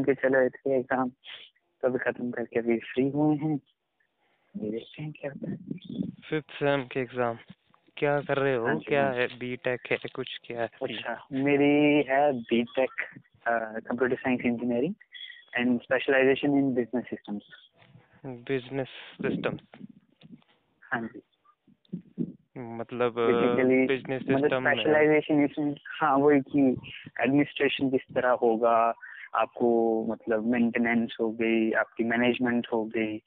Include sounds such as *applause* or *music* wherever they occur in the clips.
Same के चल थे एग्ज़ाम तो अभी खत्म करके अभी फ्री हुए हैं। देखते हैं क्या होता है। फिफ्थ सेम के एग्ज़ाम क्या कर रहे हाँ? हो क्या हाँ है? बी टेक है कुछ क्या है? अच्छा मेरी है B tech computer science engineering and specialization in business systems business systems हाँ जी। मतलब बिज़नेस मतलब सिस्टम में स्पेशलाइजेशन इसमें हाँ वही कि एडमिनिस्ट्रेशन किस तरह होगा आपको मतलब मेंटेनेंस हो गई आपकी मैनेजमेंट हो गई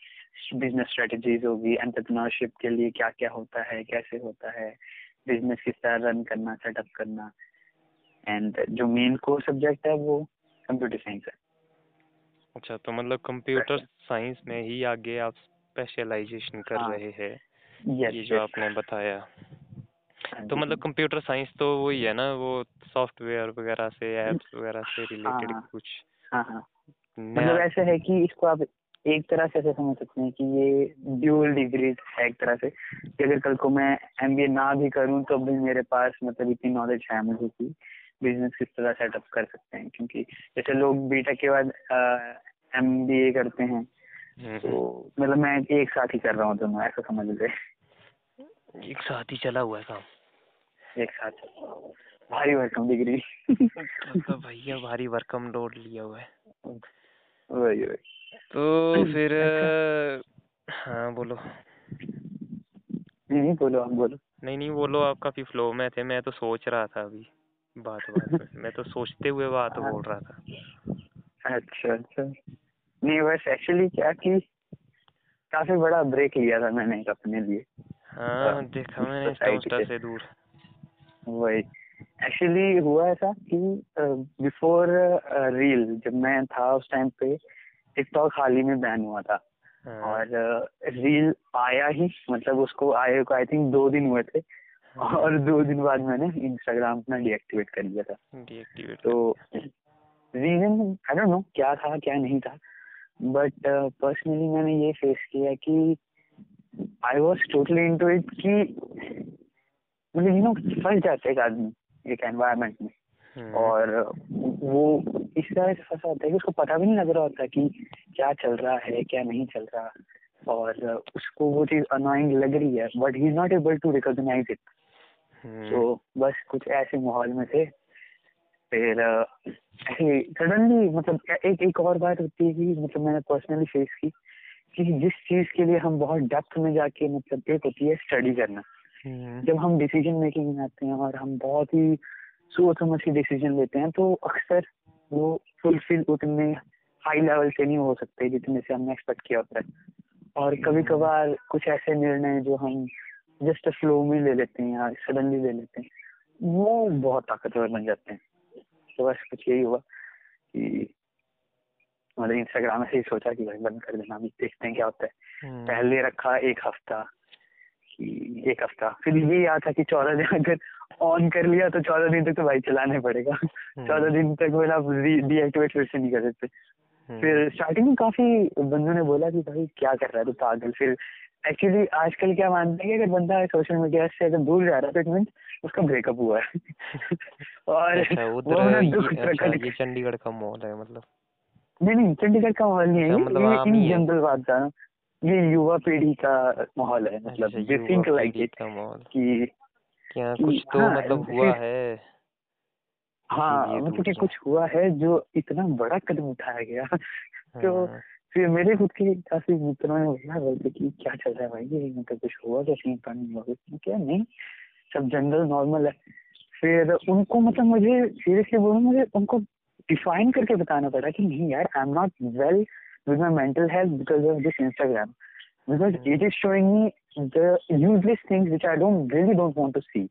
बिज़नेस स्ट्रेटजीज होगी एंटरप्रेन्योरशिप के लिए क्या क्या होता है कैसे होता है बिज़नेस किस तरह रन करना सेटअप करना एंड जो मेन कोर सब्जेक्ट है वो कंप्यूटर साइंस है। अच्छा तो मतलब कंप्यूटर साइंस में ही आगे आप स्पेशलाइजेशन कर हाँ। रहे हैं ये जो आपने बताया। तो मतलब कंप्यूटर साइंस तो वही है ना वो सॉफ्टवेयर वगैरह से एप्स वगैरह से रिलेटेड हाँ। कुछ हाँ हाँ। मतलब ऐसे है कि इसको आप एक तरह से ऐसे समझ सकते हैं कि ये ड्यूअल डिग्री है एक तरह से कि अगर कल को मैं एम ना भी करूँ तो भी मेरे पास मतलब इतनी नॉलेज है मुझे कि बिज़नेस किस तरह सेटअप कर सकते हैं। क्योंकि जैसे लोग बीटेक के बाद एम बी ए करते हैं हम्म, तो मतलब मैं एक साथ ही कर रहा हूँ दोनों ऐसा समझ लीजिए। एक साथ ही चला हुआ है काम। एक साथ। भारी भरकम डिग्री मतलब भैया भारी वर्कम लोड लिया हुआ है। वही वही। तो फिर। हाँ बोलो। नहीं बोलो आप बोलो। नहीं नहीं बोलो आप काफ़ी फ्लो में थे मैं तो सोच रहा था अभी बात बात में। तो सोचते हुए बात। बोल रहा था। अच्छा अच्छा। नहीं बस एक्चुअली क्या कि काफ़ी बड़ा ब्रेक लिया था मैंने अपने लिए। हाँ देखा मैंने। से दूर। वही। एक्चुअली हुआ ऐसा कि बिफोर रील जब मैं था उस टाइम पे टिकटॉक हाल ही में बैन हुआ था। हाँ, और रील आया ही मतलब उसको आए को आई थिंक दो दिन हुए थे। हाँ, और दो दिन बाद मैंने इंस्टाग्राम अपना डीएक्टिवेट कर लिया था। डीएक्टिवेट तो रीजन आई डोंट नो क्या था क्या नहीं था। बट पर्सनली मैंने ये फेस किया कि I was totally into it कि मतलब यू नो फंस जाते एक आदमी एक एनवायरमेंट में। हम्म, और वो इस तरह से फंसा होता है कि उसको पता भी नहीं लग रहा होता कि क्या चल रहा है क्या नहीं चल रहा। और उसको वो चीज़ अनोइंग लग रही है but he is not able to recognize it तो बस कुछ ऐसे माहौल में थे फिर ऐसे सडनली मतलब एक एक और बात होती है कि मतलब मैंने पर्सनली फेस की कि जिस चीज़ के लिए हम बहुत डेप्थ में जाके मतलब एक होती है स्टडी करना। जब हम डिसीज़न मेकिंग में आते हैं और हम बहुत ही सोच समझ के डिसीज़न लेते हैं तो अक्सर वो फुलफिल उतने हाई लेवल से नहीं हो सकते जितने से हमने एक्सपेक्ट किया होता है। और कभी कभार कुछ ऐसे निर्णय जो हम जस्ट फ्लो में ले लेते हैं या सडनली ले लेते हैं वो बहुत ताकतवर बन जाते हैं। तो बस कुछ यही हुआ कि मतलब इंस्टाग्राम ऐसे ही सोचा कि भाई बंद कर देना अभी देखते हैं क्या होता है। हम्म, पहले रखा एक हफ़्ता कि एक हफ़्ता। फिर ये याद था कि चौदह दिन अगर ऑन कर लिया तो चौदह दिन तक तो भाई चलाना पड़ेगा। चौदह दिन तक मतलब आप डीएक्टिवेट फिर से नहीं कर सकते। हम्म, फिर स्टार्टिंग में काफ़ी बंदों ने बोला कि भाई क्या कर रहा है तू पागल? फिर एक्चुअली आजकल क्या मानते हैं कि अगर बंदा सोशल मीडिया से अगर दूर जा रहा है तो इट उसका ब्रेकअप हुआ है। *laughs* और अच्छा वो अच्छा चंडीगढ़ का मॉल है मतलब। नहीं नहीं चंडीगढ़ का माहौल नहीं अच्छा, है मतलब इन जनरल बात कर रहा हूँ ये युवा पीढ़ी का माहौल है मतलब दे थिंक लाइक इट कि क्या कि कुछ तो हाँ, मतलब हुआ है। हाँ मतलब कि। कुछ हुआ है जो इतना बड़ा कदम उठाया गया। *laughs* तो हाँ, फिर मेरे खुद के काफ़ी मित्रों ने बोला बोलते कि क्या चल रहा है भाई ये मतलब कुछ हुआ क्या सीन पानी हुआ कुछ क्या नहीं सब जनरल नॉर्मल है। फिर उनको मतलब मुझे सीरियसली बोलूँ मुझे उनको डिफाइन करके बताना पड़ा कि नहीं यार I am not well With my mental health because of this Instagram because it is showing me the useless things which I don't really don't want to see.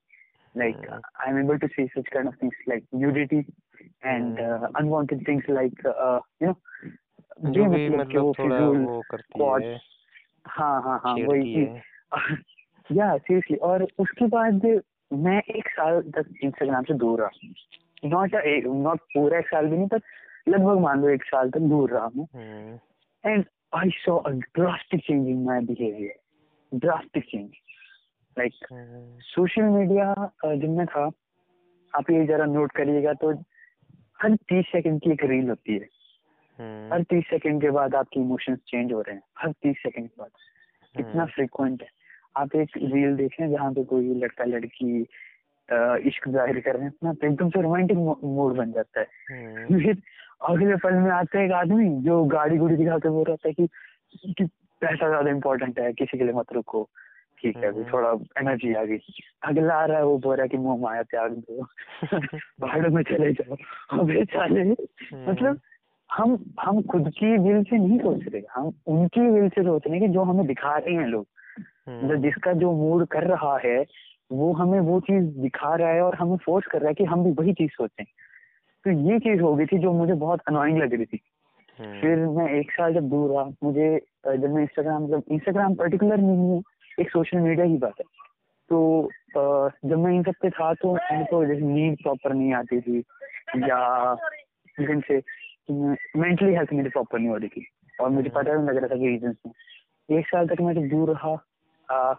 Like Hmm. I'm able to see such kind of things like nudity and uh, unwanted things like uh, you know जो भी कि मतलब वो थोड़ा फिजूल वो करती quads, है हाँ हाँ हाँ छेड़ती वही है चीज या सीरियसली *laughs* और उसके बाद मैं एक साल तक इंस्टाग्राम से दूर रहा नॉट नॉट पूरा एक साल भी नहीं पर लगभग मान लो एक साल तक दूर रहा हूँ। And I a drastic change in my behavior. Drastic change. Like hmm, social media जब मैं था आप ये जरा नोट करिएगा तो हर तीस सेकंड की एक रील होती है। हम्म, हर तीस सेकंड के बाद आपके इमोशंस चेंज हो रहे हैं। हर तीस सेकंड के बाद। कितना हम्म, फ्रिक्वेंट है। आप एक रील देखें जहाँ पे कोई लड़का लड़की इश्क ज़ाहिर कर रहे हैं अपना तो एकदम से रोमांटिक मूड बन जाता है। हम्म, फिर अगले पल में आता है एक आदमी जो गाड़ी गुड़ी दिखाते बोल रहा है कि, कि पैसा ज़्यादा इम्पोर्टेंट है किसी के लिए मत रुको। ठीक है अभी हम्म। थोड़ा एनर्जी आ गई। अगला आ रहा है वो बोल रहा है कि मोह माया त्याग दो। *laughs* पहाड़ों में चले जाओ। अबे साले मतलब हम हम खुद की विल से नहीं सोच रहे। हम उनकी विल से सोच रहे हैं कि जो हमें दिखा रहे हैं लोग। हम्म, मतलब जिसका जो मूड कर रहा है वो हमें वो चीज़ दिखा रहा है और हमें फोर्स कर रहा है कि हम भी वही चीज़ सोचें। तो ये चीज़ हो गई थी जो मुझे बहुत अनोइंग लग रही थी। हम्म, फिर मैं एक साल जब दूर रहा मुझे जब मैं इंस्टाग्राम मतलब इंस्टाग्राम पर्टिकुलर नहीं है एक सोशल मीडिया की बात है। तो जब मैं इन सब पे था तो मेरे को जैसे नींद प्रॉपर नहीं आती थी या रीजन से मेंटली हेल्थ मेरी प्रॉपर नहीं हो रही थी। और मुझे हम्म। पता नहीं लग रहा था कि रीजन में एक साल तक मैं जब दूर रहा अ,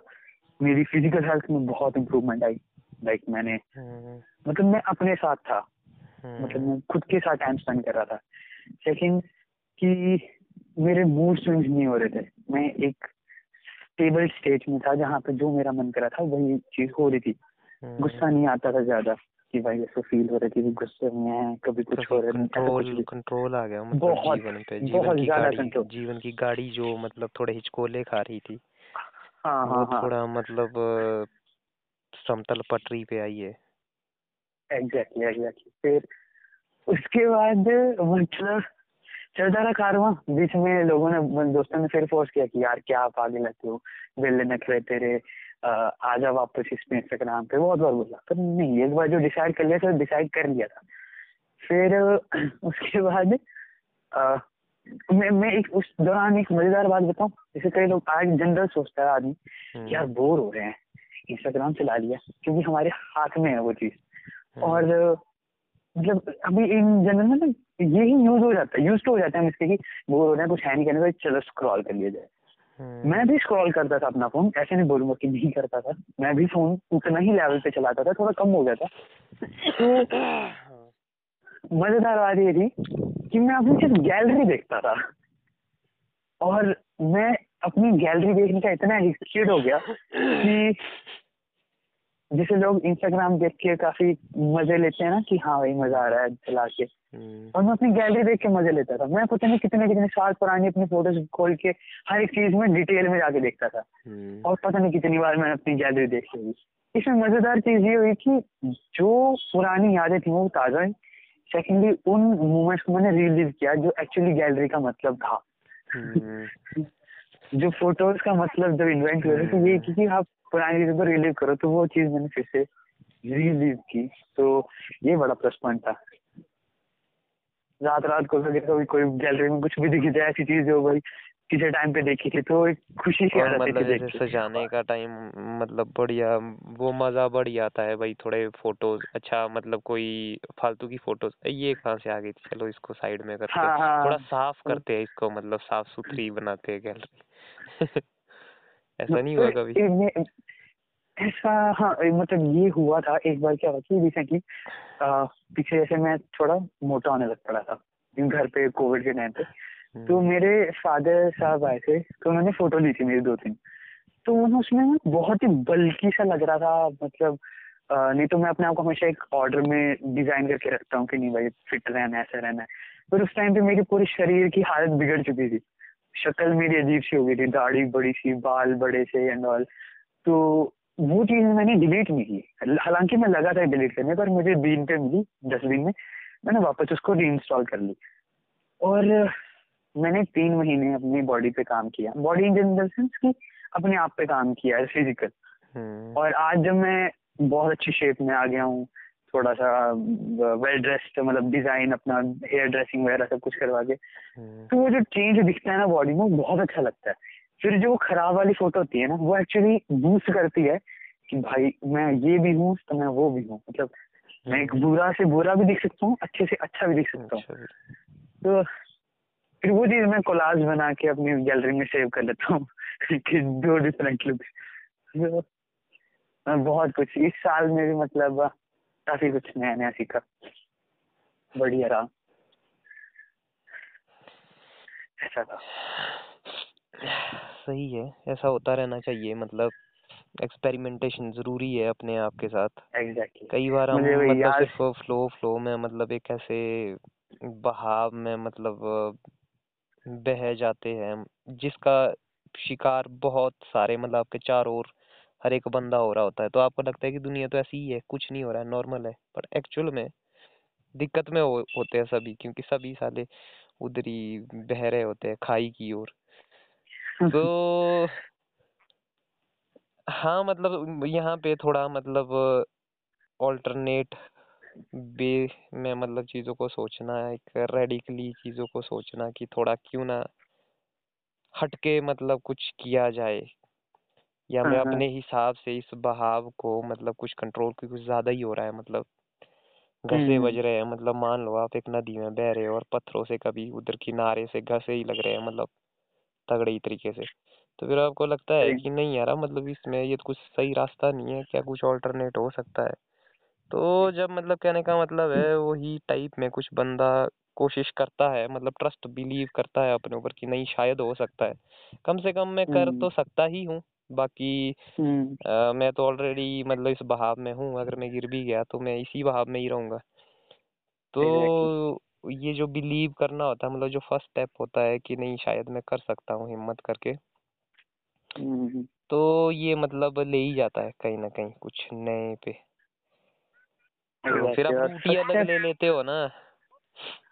मेरी फ़िज़िकल हेल्थ में बहुत इम्प्रूवमेंट आई। लाइक मैंने हम्म, मतलब मैं अपने साथ था। मतलब मैं खुद के साथ टाइम स्पेंड कर रहा था। सेकंड कि मेरे मूड स्विंग्स नहीं हो रहे थे। मैं एक स्टेबल स्टेज में था जहाँ पे जो मेरा मन करा था वही चीज़ हो रही थी। हम्म, गुस्सा नहीं आता था ज़्यादा कि भाई ऐसे फील हो रही थी कि गुस्से में है कभी कुछ हो रहा है कंट्रोल कंट्रोल आ गया मतलब बहुत- जीवन पे जीवन बहुत की गाड़ी control। जीवन की गाड़ी जो मतलब थोड़े हिचकोले खा रही थी। हाँ वो हाँ हाँ। थोड़ा मतलब समतल पटरी पे आई है। एग्जैक्टली एग्जैक्टली फिर उसके बाद मतलब चलता रहा कारवां बीच में लोगों ने दोस्तों ने फिर फोर्स किया कि यार क्या आप आगे लगते हो वेले नखरे तेरे आ जा वापस इस पे इंस्टाग्राम पे बहुत बार बोला। पर नहीं एक बार जो डिसाइड कर लिया था डिसाइड कर लिया था। फिर उसके बाद मैं मैं एक उस दौरान एक मज़ेदार बात बताऊँ जैसे कई लोग आज जनरल सोचता है आदमी हम्म, यार बोर हो रहे हैं इंस्टाग्राम चला लिया क्योंकि हमारे हाथ में है वो चीज़। और मतलब अभी इन जनरल में ना यही यूज़ हो जाता है यूज़ तो हो जाता है हम इसके कि बोर हो रहे हैं कुछ है नहीं करने का चलो स्क्रॉल कर लिया जाए। हम्म, मैं भी स्क्रॉल करता था अपना फ़ोन ऐसे नहीं बोलूँगा कि नहीं करता था। मैं भी फ़ोन उतना ही लेवल पे चलाता था थोड़ा कम हो गया था। तो हाँ, मज़ेदार बात ये थी कि मैं अपनी सिर्फ़ गैलरी देखता था। और मैं अपनी गैलरी देखने का इतना एडिक्टेड हो गया कि जैसे लोग इंस्टाग्राम देख के काफ़ी मज़े लेते हैं ना कि हाँ भाई मज़ा आ रहा है चला के। हम्म, और मैं अपनी गैलरी देख के मज़े लेता था। मैं पता नहीं कितने कितने साल पुरानी अपनी फ़ोटोज़ खोल के हर एक चीज़ में डिटेल में जाके देखता था। हम्म, और पता नहीं कितनी बार मैंने अपनी गैलरी देख ली इसमें मज़ेदार चीज़ ये हुई कि जो पुरानी यादें थी वो ताज़ा हुई। सेकेंडली उन मोमेंट्स को मैंने रिलीव किया जो एक्चुअली गैलरी का मतलब था। हम्म, *laughs* जो फ़ोटोज़ का मतलब जब इन्वेंट हुआ तो ये कि आप पुरानी चीज़ों को रिलीव करो तो वो चीज़ मैंने फिर से रिलीव की। तो ये बड़ा प्लस पॉइंट था। रात रात को कभी कभी कोई गैलरी में कुछ भी दिखी जाए ऐसी चीज़ जो भाई किसी टाइम पे देखी थी तो एक खुशी सी जाती मतलब के। सजाने का टाइम मतलब बढ़िया वो मज़ा बढ़िया जाता है भाई थोड़े फ़ोटोज़ अच्छा मतलब कोई फालतू की फ़ोटोज़ ये कहाँ से आ गई थी? चलो इसको साइड में करते हाँ। हाँ थोड़ा साफ़ करते हैं इसको मतलब साफ़ सुथरी बनाते हैं गैलरी *laughs* ऐसा नहीं हुआ कभी? ऐसा हाँ मतलब ये हुआ था एक बार क्या हुआ कि रिसेंटली पीछे जैसे मैं थोड़ा मोटा होने लग पड़ा था घर पे कोविड के टाइम पे। तो हम्म, मेरे फादर साहब आए थे तो उन्होंने फ़ोटो ली थी मेरी दो तीन। तो उसमें बहुत ही बल्कि सा लग रहा था मतलब नहीं तो मैं अपने आप को हमेशा एक ऑर्डर में डिज़ाइन करके रखता हूँ कि नहीं भाई फिट रहना है ऐसा रहना है। पर उस टाइम पे मेरी पूरी शरीर की हालत बिगड़ चुकी थी। शक्ल मेरी अजीब सी हो गई थी दाढ़ी बड़ी सी बाल बड़े से एंड ऑल तो वो चीज़ मैंने डिलीट नहीं की। हालाँकि मैं लगा था डिलीट करने पर मुझे बीन पे मिली डस्टबिन में मैंने वापस उसको रीइंस्टॉल कर ली। और मैंने तीन महीने अपनी बॉडी पे काम किया। बॉडी इन जनरल सेंस कि अपने आप पे काम किया है फ़िज़िकल हम्म, और आज जब मैं बहुत अच्छी शेप में आ गया हूँ थोड़ा सा वेल ड्रेस्ड मतलब डिज़ाइन अपना हेयर ड्रेसिंग वगैरह सब कुछ करवा के हम्म, तो वो जो चेंज दिखता है ना बॉडी में बहुत अच्छा लगता है। फिर जो खराब वाली फ़ोटो होती है ना वो एक्चुअली बूस्ट करती है कि भाई मैं ये भी हूँ तो मैं वो भी हूँ। मतलब मैं एक बुरा से बुरा भी दिख सकता हूँ अच्छे से अच्छा भी दिख सकता हूँ। अच्छा तो फिर वो चीज़ मैं कोलाज बना के अपनी गैलरी में सेव कर लेता हूँ *laughs* कि दो डिफरेंट लुक बहुत कुछ। इस साल में भी मतलब काफ़ी कुछ नया नया सीखा। बढ़िया रहा। ऐसा था। सही है ऐसा होता रहना चाहिए मतलब एक्सपेरिमेंटेशन ज़रूरी है अपने आप के साथ। एग्जैक्टली कई बार हम मतलब सिर्फ़ फ्लो फ्लो में मतलब एक ऐसे बहाव में मतलब बह जाते हैं जिसका शिकार बहुत सारे मतलब आपके चारों ओर हर एक बंदा हो रहा होता है तो आपको लगता है कि दुनिया तो ऐसी ही है कुछ नहीं हो रहा है नॉर्मल है पर एक्चुअल में दिक्कत में हो, होते हैं सभी क्योंकि सभी साले उधर ही बह रहे होते हैं खाई की ओर। तो *laughs* हाँ मतलब यहाँ पे थोड़ा मतलब ऑल्टरनेट बे में मतलब चीज़ों को सोचना एक रेडिकली चीज़ों को सोचना कि थोड़ा क्यों ना हटके मतलब कुछ किया जाए। या मैं हाँ, हाँ। अपने हिसाब से इस बहाव को मतलब कुछ कंट्रोल की कुछ ज़्यादा ही हो रहा है मतलब घसे हम्म, बज रहे हैं मतलब मान लो आप एक नदी में बह रहे हो और पत्थरों से कभी उधर किनारे से घसे ही लग रहे हैं मतलब तगड़े ही तरीके से। तो फिर आपको लगता है। कि नहीं यार मतलब इसमें ये तो कुछ सही रास्ता नहीं है क्या कुछ ऑल्टरनेट हो सकता है? तो जब मतलब कहने का मतलब है वही टाइप में कुछ बंदा कोशिश करता है मतलब ट्रस्ट बिलीव करता है अपने ऊपर कि नहीं शायद हो सकता है। कम से कम मैं कर हम्म, तो सकता ही हूँ। बाकी हम्म, अ, मैं तो ऑलरेडी मतलब इस बहाव में हूँ अगर मैं गिर भी गया तो मैं इसी बहाव में ही रहूँगा। तो ये जो बिलीव करना होता है मतलब जो फ़र्स्ट स्टेप होता है कि नहीं शायद मैं कर सकता हूँ हिम्मत करके। हम्म, तो ये मतलब ले ही जाता है कहीं ना कहीं कुछ नए पे। तो फिर आप first अलग ले लेते हो ना?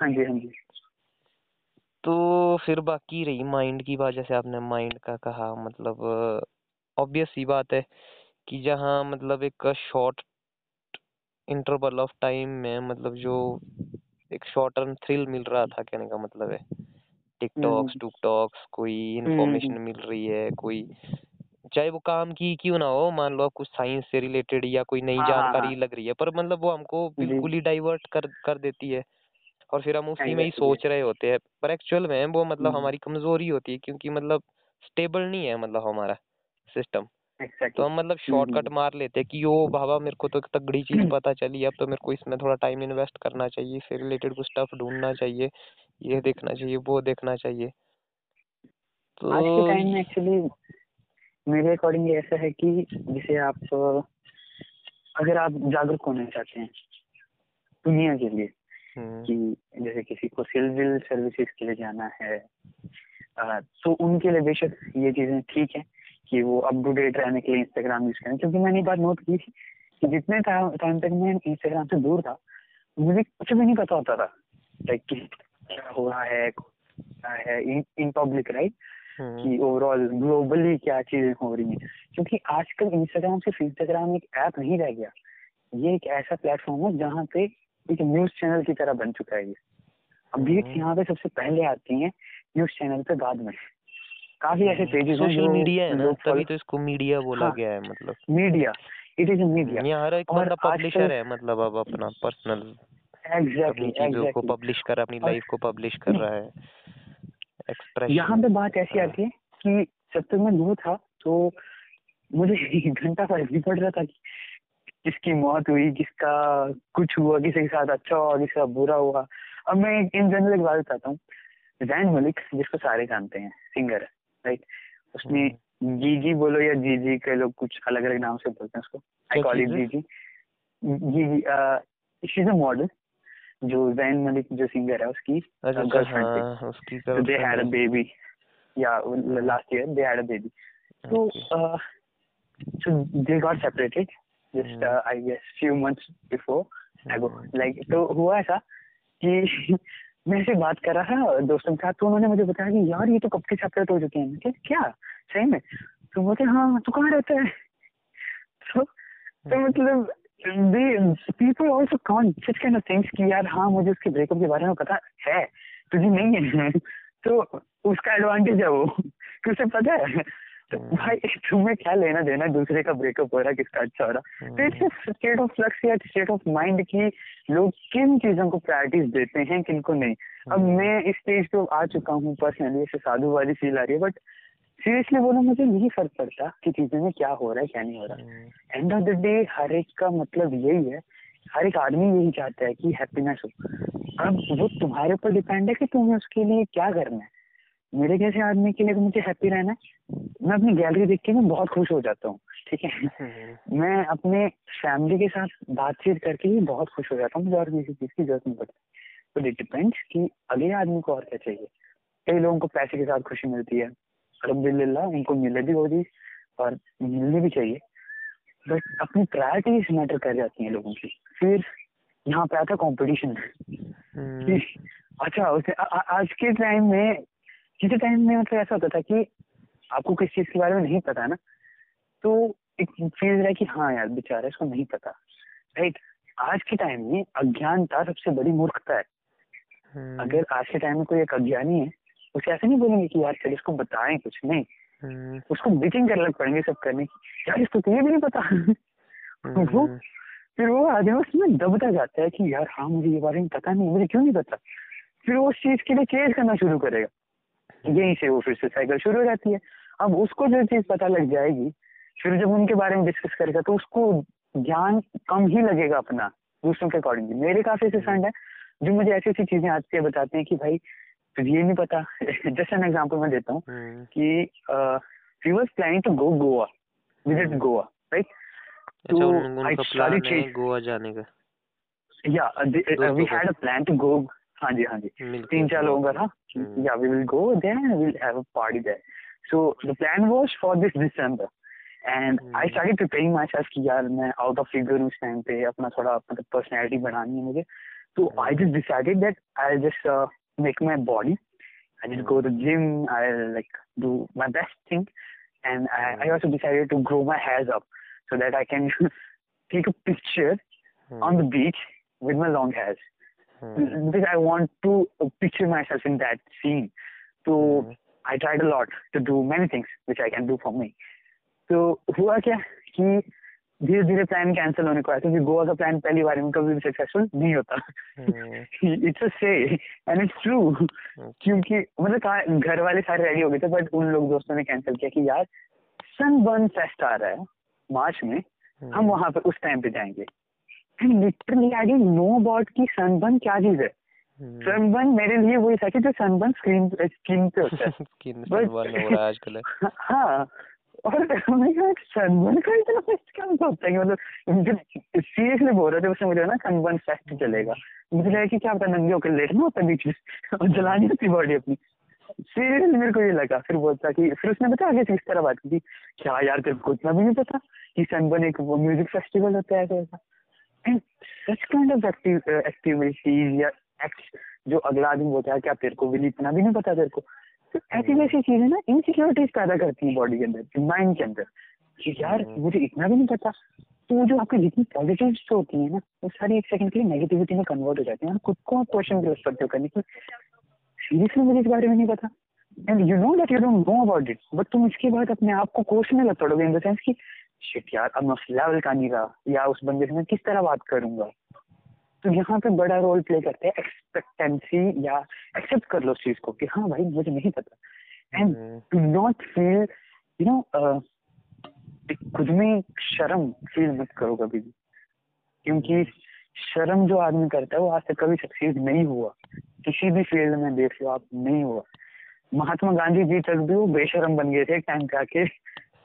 हाँ जी हाँ जी। तो फिर बाकी रही माइंड की बात जैसे आपने माइंड का कहा मतलब ऑब्वियस सी बात है कि जहाँ मतलब एक शॉर्ट इंटरवल ऑफ़ टाइम में मतलब जो एक शॉर्ट टर्म थ्रिल मिल रहा था कहने का मतलब है। टिकटॉक्स टुकटॉक्स कोई इंफॉर्मेशन मिल रही है कोई चाहे वो काम की क्यों ना हो मान लो कुछ साइंस से रिलेटेड या कोई नई हाँ, हाँ, जानकारी हाँ। लग रही है पर मतलब वो हमको बिल्कुल ही डाइवर्ट कर कर देती है और फिर हम उसी में ही सोच रहे होते हैं। पर एक्चुअल में वो मतलब हम्म, हमारी कमज़ोरी होती है क्योंकि मतलब स्टेबल नहीं है मतलब हमारा। System exactly. तो हम मतलब शॉर्टकट मार लेते हैं कि ओ बाबा मेरे को तो एक तगड़ी चीज़ *clears throat* पता चली अब तो मेरे को इसमें थोड़ा टाइम इन्वेस्ट करना चाहिए इससे रिलेटेड कुछ स्टफ़ ढूंढना चाहिए ये देखना चाहिए वो देखना चाहिए। तो आज के टाइम में एक्चुअली मेरे अकॉर्डिंग ऐसा है कि जैसे आप अगर आप जागरूक होना चाहते हैं दुनिया के लिए हम्म, कि जैसे किसी को सिविल सर्विसेज़ के लिए जाना है तो उनके लिए बेशक ये चीज़ें ठीक है। कि वो अप टू डेट रहने के लिए इंस्टाग्राम यूज़ करें। क्योंकि मैंने ये बात नोट की थी कि जितने टाइम तक मैं इंस्टाग्राम से दूर था मुझे कुछ भी नहीं पता होता था लाइक कि क्या हो रहा है क्या है इन पब्लिक राइट कि ओवरऑल ग्लोबली क्या चीज़ें हो रही हैं। क्योंकि आजकल इंस्टाग्राम सिर्फ़ इंस्टाग्राम एक ऐप नहीं रह गया। ये एक ऐसा प्लेटफॉर्म है जहाँ पे एक न्यूज़ चैनल की तरह बन चुका है ये। Updates hmm. यहाँ पे सबसे पहले आती हैं न्यूज़ चैनल पे बाद में। काफ़ी ऐसे पेजेस हैं सोशल मीडिया है ना तभी तो इसको मीडिया बोला हाँ। गया है मतलब। मीडिया इट इज़ मीडिया यहाँ हर एक बंदा पब्लिशर है मतलब अब अपना पर्सनल अपनी एग्जैक्टली चीज़ों को पब्लिश कर अपनी लाइफ को पब्लिश कर रहा है। एक्सप्रेशन यहाँ पे बात ऐसी हाँ। आती है कि जब तक मैं दूर था तो मुझे एक घंटा फ़र्क नहीं पड़ रहा था कि किसकी मौत हुई किसका कुछ हुआ किसी के साथ अच्छा हुआ किसी का बुरा हुआ। अब मैं इन जनरल एक बात बताता हूँ। जैन मलिक जिसको सारे जानते हैं सिंगर है। राइट उसने हम्म। जीजी बोलो या जीजी के लोग कुछ अलग अलग नाम से बोलते हैं उसको आई कॉल इट चीज़ है? जीजी जीजी शी इज़ अ मॉडल जो जैन मलिक जो सिंगर है उसकी अच्छा अच्छा गर्लफ्रेंड थी हाँ उसकी so they had a girlfriend है। baby yeah Hmm. last year they had a baby so Okay. uh, so they got separated just Hmm. uh, i guess few months before ago Hmm. like तो हुआ ऐसा कि मैं ऐसे बात कर रहा था दोस्तों के साथ तो उन्होंने मुझे बताया कि यार ये तो कब के सेपरेट हो चुके हैं। क्या? सही में? तो बोलते हाँ तो कहाँ रहता है? तो तो मतलब people also con such kind of things कि यार हाँ मुझे उसके ब्रेकअप के बारे में पता है। तुझे नहीं है। *laughs* तो उसका एडवांटेज है वो। *laughs* कि उसे पता है। तो। भाई तुम्हें क्या लेना देना दूसरे का ब्रेकअप हो रहा है किसका अच्छा हो रहा है तो इट्स स्टेट ऑफ़ फ्लक्स या स्टेट ऑफ़ माइंड की लोग किन चीज़ों को प्रायोरिटीज देते हैं किन को नहीं अब हम्म। मैं इस स्टेज पे आ चुका हूँ पर्सनली ऐसे साधु वाली फील आ रही है बट सीरियसली बोलो मुझे नहीं फ़र्क पड़ता कि चीज़ें में क्या हो रहा है क्या नहीं हो रहा। एंड ऑफ़ द डे हर एक का मतलब यही है हर एक आदमी यही चाहता है कि हैप्पीनेस हो अब वो तुम्हारे ऊपर डिपेंड है कि तुम्हें उसके लिए क्या करना है मेरे जैसे आदमी के लिए तो मुझे हैप्पी रहना है। मैं अपनी गैलरी देख के मैं बहुत खुश हो जाता हूँ ठीक है? हम्म, मैं अपने फैमिली के साथ बातचीत करके ही बहुत खुश हो जाता हूँ मुझे और किसी चीज़ की ज़रूरत नहीं पड़ती। तो इट डिपेंड्स कि अगले आदमी को और क्या चाहिए। कई लोगों को पैसे के साथ खुशी मिलती है अलहमदिल्ला उनको मिले भी होगी और मिलनी भी चाहिए। बट अपनी प्रायोरिटीज मैटर कर जाती है लोगों की। फिर यहाँ पे आता कंपटीशन हम्म, अच्छा उसे आ, आ, आज के टाइम में किसी टाइम में मतलब ऐसा होता था कि आपको किस चीज़ के बारे में नहीं पता ना तो एक फील रहा है कि हाँ यार बेचारा इसको नहीं पता। राइट आज के टाइम में अज्ञानता सबसे बड़ी मूर्खता है। हम्म, अगर आज के टाइम में कोई एक अज्ञानी है उसे ऐसे नहीं बोलेंगे कि यार चल इसको बताएँ कुछ नहीं। हम्म, उसको बीटिंग कर लग पड़ेंगे सब करने की। यार इसको तो ये भी नहीं पता। वो हम्म, फिर वो आदमी उसमें दबता जाता है कि यार हाँ मुझे ये बारे में पता नहीं मुझे क्यों नहीं पता? फिर वो उस चीज़ के लिए चेज करना शुरू करेगा। यहीं से वो फिर से साइकिल शुरू हो जाती है। अब उसको जो चीज़ पता लग जाएगी फिर जब उनके बारे में डिस्कस करेगा तो उसको ज्ञान कम ही लगेगा अपना दूसरों के अकॉर्डिंगली मेरे काफ़ी ऐसे फ्रेंड है जो मुझे ऐसी ऐसी चीज़ें आती है बताते हैं कि भाई तुझे ये नहीं पता। *laughs* जस्ट एन एग्ज़ाम्पल मैं देता हूँ हम्म, कि we was planning to go Goa visit. Goa right तो chase- गोवा जाने का। या we had a plan to go हाँ जी हाँ जी मिलके तीन चार लोगों का था हम्म। या we will go there will have a party there so the plan was for this December and I hmm. Started preparing myself कि यार मैं आउट ऑफ़ फिगर हूँ उस टाइम पे अपना थोड़ा मतलब पर्सनैलिटी बढ़ानी है मुझे। तो I just decided that I just make my body I just go to gym. I like do my best thing, and I, I also decided to grow my hairs up so that I can *laughs* take a picture hmm, on the beach with my hmm, because I want to picture myself in that scene. So hmm, I tried a lot to do many things which I can do for me. तो हुआ क्या कि धीरे धीरे plan cancel होने को आया क्योंकि गोवा का प्लान पहली बार में कभी भी सक्सेसफुल नहीं होता। इट्स अ से एंड इट्स ट्रू क्योंकि मतलब कहा घर वाले सारे रेडी हो गए थे बट उन लोग दोस्तों ने कैंसिल किया कि यार सनबर्न फेस्ट आ रहा है मार्च में हम हम्म, वहाँ पे उस टाइम पे जाएँगे। And literally I didn't know about कि सनबर्न क्या चीज़ है? हम्म, सनबर्न मेरे लिए वही था कि जो सनबर्न स्क्रीन स्क्रीन पे होता है। *laughs* स्किन सनबर्न हो रहा है आजकल। *laughs* हाँ और मैं कहा सनबर्न का इतना क्या होता है? कि मतलब सीरियसली बोल रहे थे उसने मुझे ना सनबर्न फेस्ट चलेगा। मुझे लगा कि क्या पता नंगे होकर लेटना होता बीच में और जलानी होती बॉडी अपनी। सीरियसली मेरे को ये लगा फिर बोलता कि फिर उसने बता आगे से इस तरह बात की क्या यार तेरे को इतना भी नहीं पता कि सनबर्न एक म्यूज़िक फेस्टिवल होता है ऐसा and such kind of activities या एक्ट जो अगला आदमी बोलता है क्या तेरे को भी इतना भी नहीं पता तेरे को। तो ऐसी वैसी चीज़ें ना इनसिक्योरिटीज पैदा करती हैं बॉडी के अंदर माइंड के अंदर कि यार हम्म। मुझे इतना भी नहीं पता। तो जो आपकी जितनी पॉजिटिव होती है ना वो सारी एक सेकंड के लिए नेगेटिविटी में कन्वर्ट हो जाती है। खुद को आप क्वेश्चन कर सकते हो करने की सीरियसली मुझे इस बारे में नहीं पता। And you know that you don't know about it but तुम इसके बाद अपने आप को कोसने लग पड़ोगे इन द सेंस कि शिट यार अब मैं लेवल का नहीं रहा। या उस बंदे से मैं किस तरह बात करूँगा? तो यहाँ पे बड़ा रोल प्ले करते हैं एक्सपेक्टेंसी या एक्सेप्ट कर लो उस चीज़ को कि हाँ भाई मुझे नहीं पता। And do not feel you know खुद में शर्म फील मत करो कभी भी। क्योंकि शर्म जो आदमी करता है वो आज तक कभी सक्सेस नहीं हुआ। किसी भी फ़ील्ड में देख लो आप नहीं हुआ। महात्मा गांधी जी तक भी वो बेशरम बन गए थे टाइम पे आके।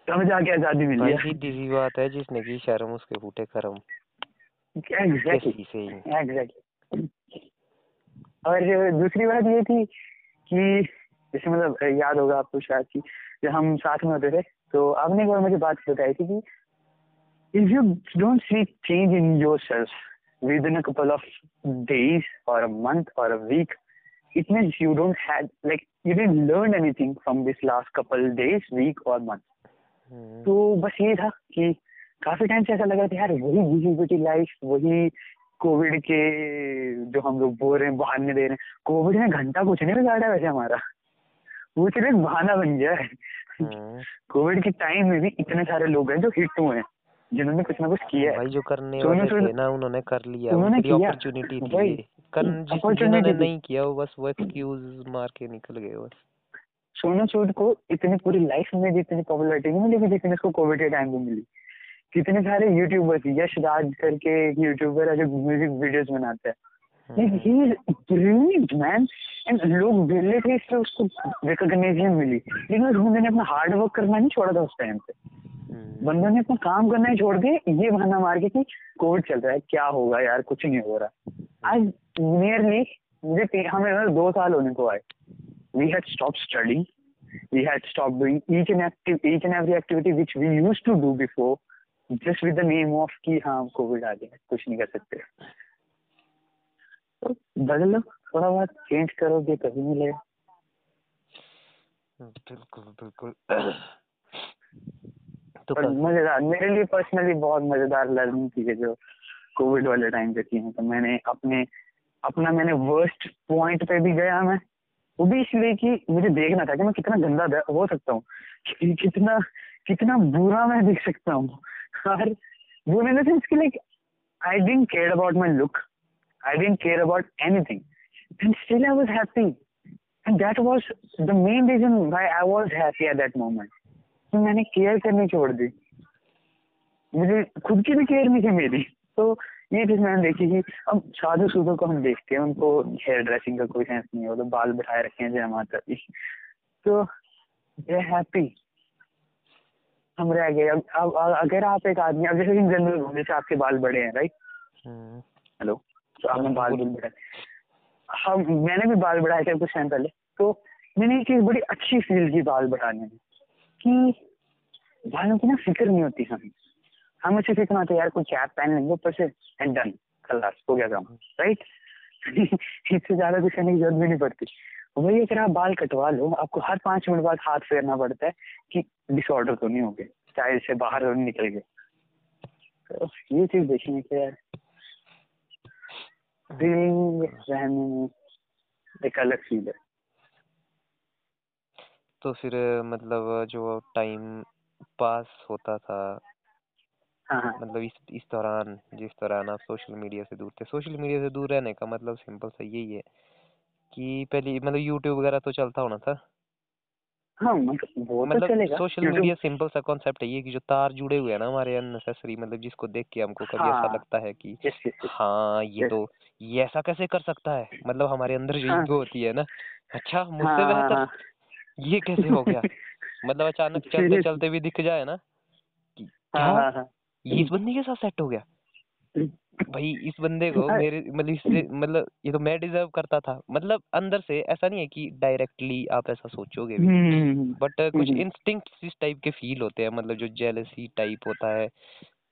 तब जाके आज़ादी मिली है। डीजी बात है जिसने की शर्म उसके फूटे करम और दूसरी बात ये थी कि जैसे मतलब याद होगा आपको शायद कि जब हम साथ में होते थे तो आपने एक बार मुझे बात बताई थी कि if you don't see change in yourself within couple of days और अ मंथ और a week it means you don't have like you didn't learn anything from this last couple days week और month hmm, तो बस ये था कि काफ़ी time से ऐसा लग रहा था यार वही बिज़ी बिज़ी लाइफ वही कोविड के जो हम लोग बोल रहे हैं बहाने दे रहे हैं। कोविड ने घंटा कुछ नहीं बिगाड़ा वैसे हमारा। वो सिर्फ़ एक बहाना बन गया है। हम्म, कोविड के टाइम में भी इतने सारे लोग हैं जो हिट हुए हैं जिन्होंने कुछ ना कुछ किया है। भाई जो करने तो वाले थे ना उन्होंने कर लिया उन्होंने किया। अपॉर्चुनिटी थी। कर जिन्होंने नहीं किया वो बस वो एक्सक्यूज मार के निकल गए बस। सोनू सूद को इतनी पूरी लाइफ में भी इतनी पॉपुलरिटी नहीं मिली जितनी उसको कोविड के टाइम पे मिली। कितने सारे यूट्यूबर्स यश राज करके एक यूट्यूबर है जो म्यूज़िक वीडियोस बनाते हैं। मैन एंड लोग बेले थे इसलिए उसको रिकॉग्निशन मिली। लेकिन उस बंदे ने अपना हार्ड वर्क करना नहीं छोड़ा था उस टाइम पे। हम्म, बंदों ने अपना काम करना ही छोड़ के ये बहाना मार के कि कोविड चल रहा है क्या होगा यार कुछ नहीं हो रहा। आज नियरली मुझे हमें दो साल होने को आए we had stop studying we had stop doing each and active each and every activity which we use to do before just with the name of कि हाँ कोविड आ गया कुछ नहीं कर सकते तो बदलो थोड़ा बहुत चेंज करोगे तभी मिलेगा बिल्कुल बिल्कुल तो मज़ेदार मेरे लिए पर्सनली बहुत मज़ेदार लर्निंग थी जो कोविड वाले टाइम पे की हैं तो मैंने अपने अपना मैंने वर्स्ट पॉइंट पे भी गया मैं वो भी इसलिए कि मुझे देखना था कि मैं कितना गंदा हो सकता हूँ। कि- कितना कितना बुरा मैं दिख सकता हूँ। और वो इन सेंस कि like I didn't care about my look I didn't care about anything and still I was happy and that was the main reason why I was happy at that moment कि मैंने care करनी छोड़ दी। मुझे खुद की भी care नहीं थी मेरी। तो ये चीज़ मैंने देखी कि अब साधु सूधो को हम देखते हैं उनको हेयर ड्रेसिंग का कोई सेंस नहीं है वो तो बाल बढ़ाए रखे हैं जय माता दी। तो दे हैप्पी हम रह गए। अब अब अगर आप एक आदमी अब जैसे इन जनरल जैसे आपके बाल बड़े हैं राइट हम्म, हेलो तो आपने बाल भी बढ़ाए हम मैंने भी बाल बढ़ाए थे कुछ टाइम पहले। तो मैंने एक चीज़ बड़ी अच्छी फील की बाल बढ़ाने में कि बालों की ना फ़िक्र नहीं होती हमें। हमें इतना होता है, यार कोई कैप पहन लेंगे ऊपर से एंड डन खलास, हो गया काम राइट *laughs* इससे ज़्यादा कुछ करने की ज़रूरत भी नहीं पड़ती। वही अगर आप बाल कटवा लो, आपको हर पाँच मिनट बाद हाथ फेरना पड़ता है कि डिसऑर्डर तो नहीं हो गए चाहे से बाहर तो निकल गए तो ये चीज़ देखने के यार फीलिंग रहने में एक अलग फील है। तो फिर मतलब जो टाइम पास होता था हाँ हाँ मतलब इस इस दौरान जिस दौरान आप सोशल मीडिया से दूर थे सोशल मीडिया से दूर रहने का मतलब सिंपल सा यही है कि पहले मतलब यूट्यूब वगैरह तो चलता होना था हाँ मतलब वो तो मतलब चलेगा सोशल मीडिया सिंपल सा कॉन्सेप्ट है ये कि जो तार जुड़े हुए हैं ना हमारे अननेसेसरी मतलब जिसको देख के हमको कभी हाँ, ऐसा हाँ। लगता है कि yes, yes, yes. हाँ ये तो ये ऐसा कैसे कर सकता है मतलब हमारे अंदर जो हाँ। ईगो होती है ना अच्छा हाँ, मुझसे हाँ, बेहतर हाँ। ये कैसे हो गया मतलब अचानक *laughs* चलते चलते भी दिख जाए ना हाँ क्या हाँ हाँ ये इस बंदे के साथ सेट हो गया। भाई इस बंदे को मेरे मतलब इससे मतलब ये तो मैं डिजर्व करता था। मतलब अंदर से ऐसा नहीं है कि डायरेक्टली आप ऐसा सोचोगे भी। हम्म, बट कुछ हम्म। इंस्टिंक्ट इस टाइप के फील होते हैं। मतलब जो जेलसी टाइप होता है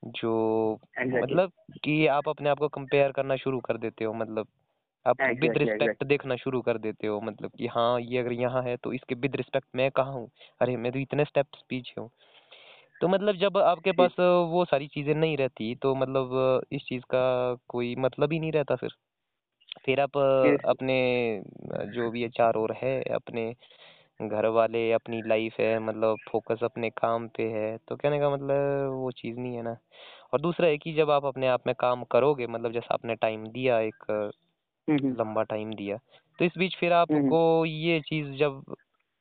जो Exactly. मतलब कि आप अपने आप को कंपेयर करना शुरू कर देते हो। मतलब आप विद रिस्पेक्ट exactly. देखना शुरू कर देते हो। मतलब कि हाँ ये अगर यहाँ है तो इसके विद रिस्पेक्ट मैं कहाँ हूँ? अरे मैं तो इतने स्टेप्स पीछे हूँ। तो मतलब जब आपके पास वो सारी चीज़ें नहीं रहती तो मतलब इस चीज़ का कोई मतलब ही नहीं रहता फिर? फिर आप अपने जो भी चार ओर है अपने घर वाले अपनी लाइफ है मतलब फोकस अपने काम पे है तो कहने का मतलब वो चीज़ नहीं है ना? और दूसरा है कि जब आप अपने आप में काम करोगे मतलब जैसा आपने टाइम दिया एक। लंबा टाइम दिया तो इस बीच फिर आपको ये चीज़ जब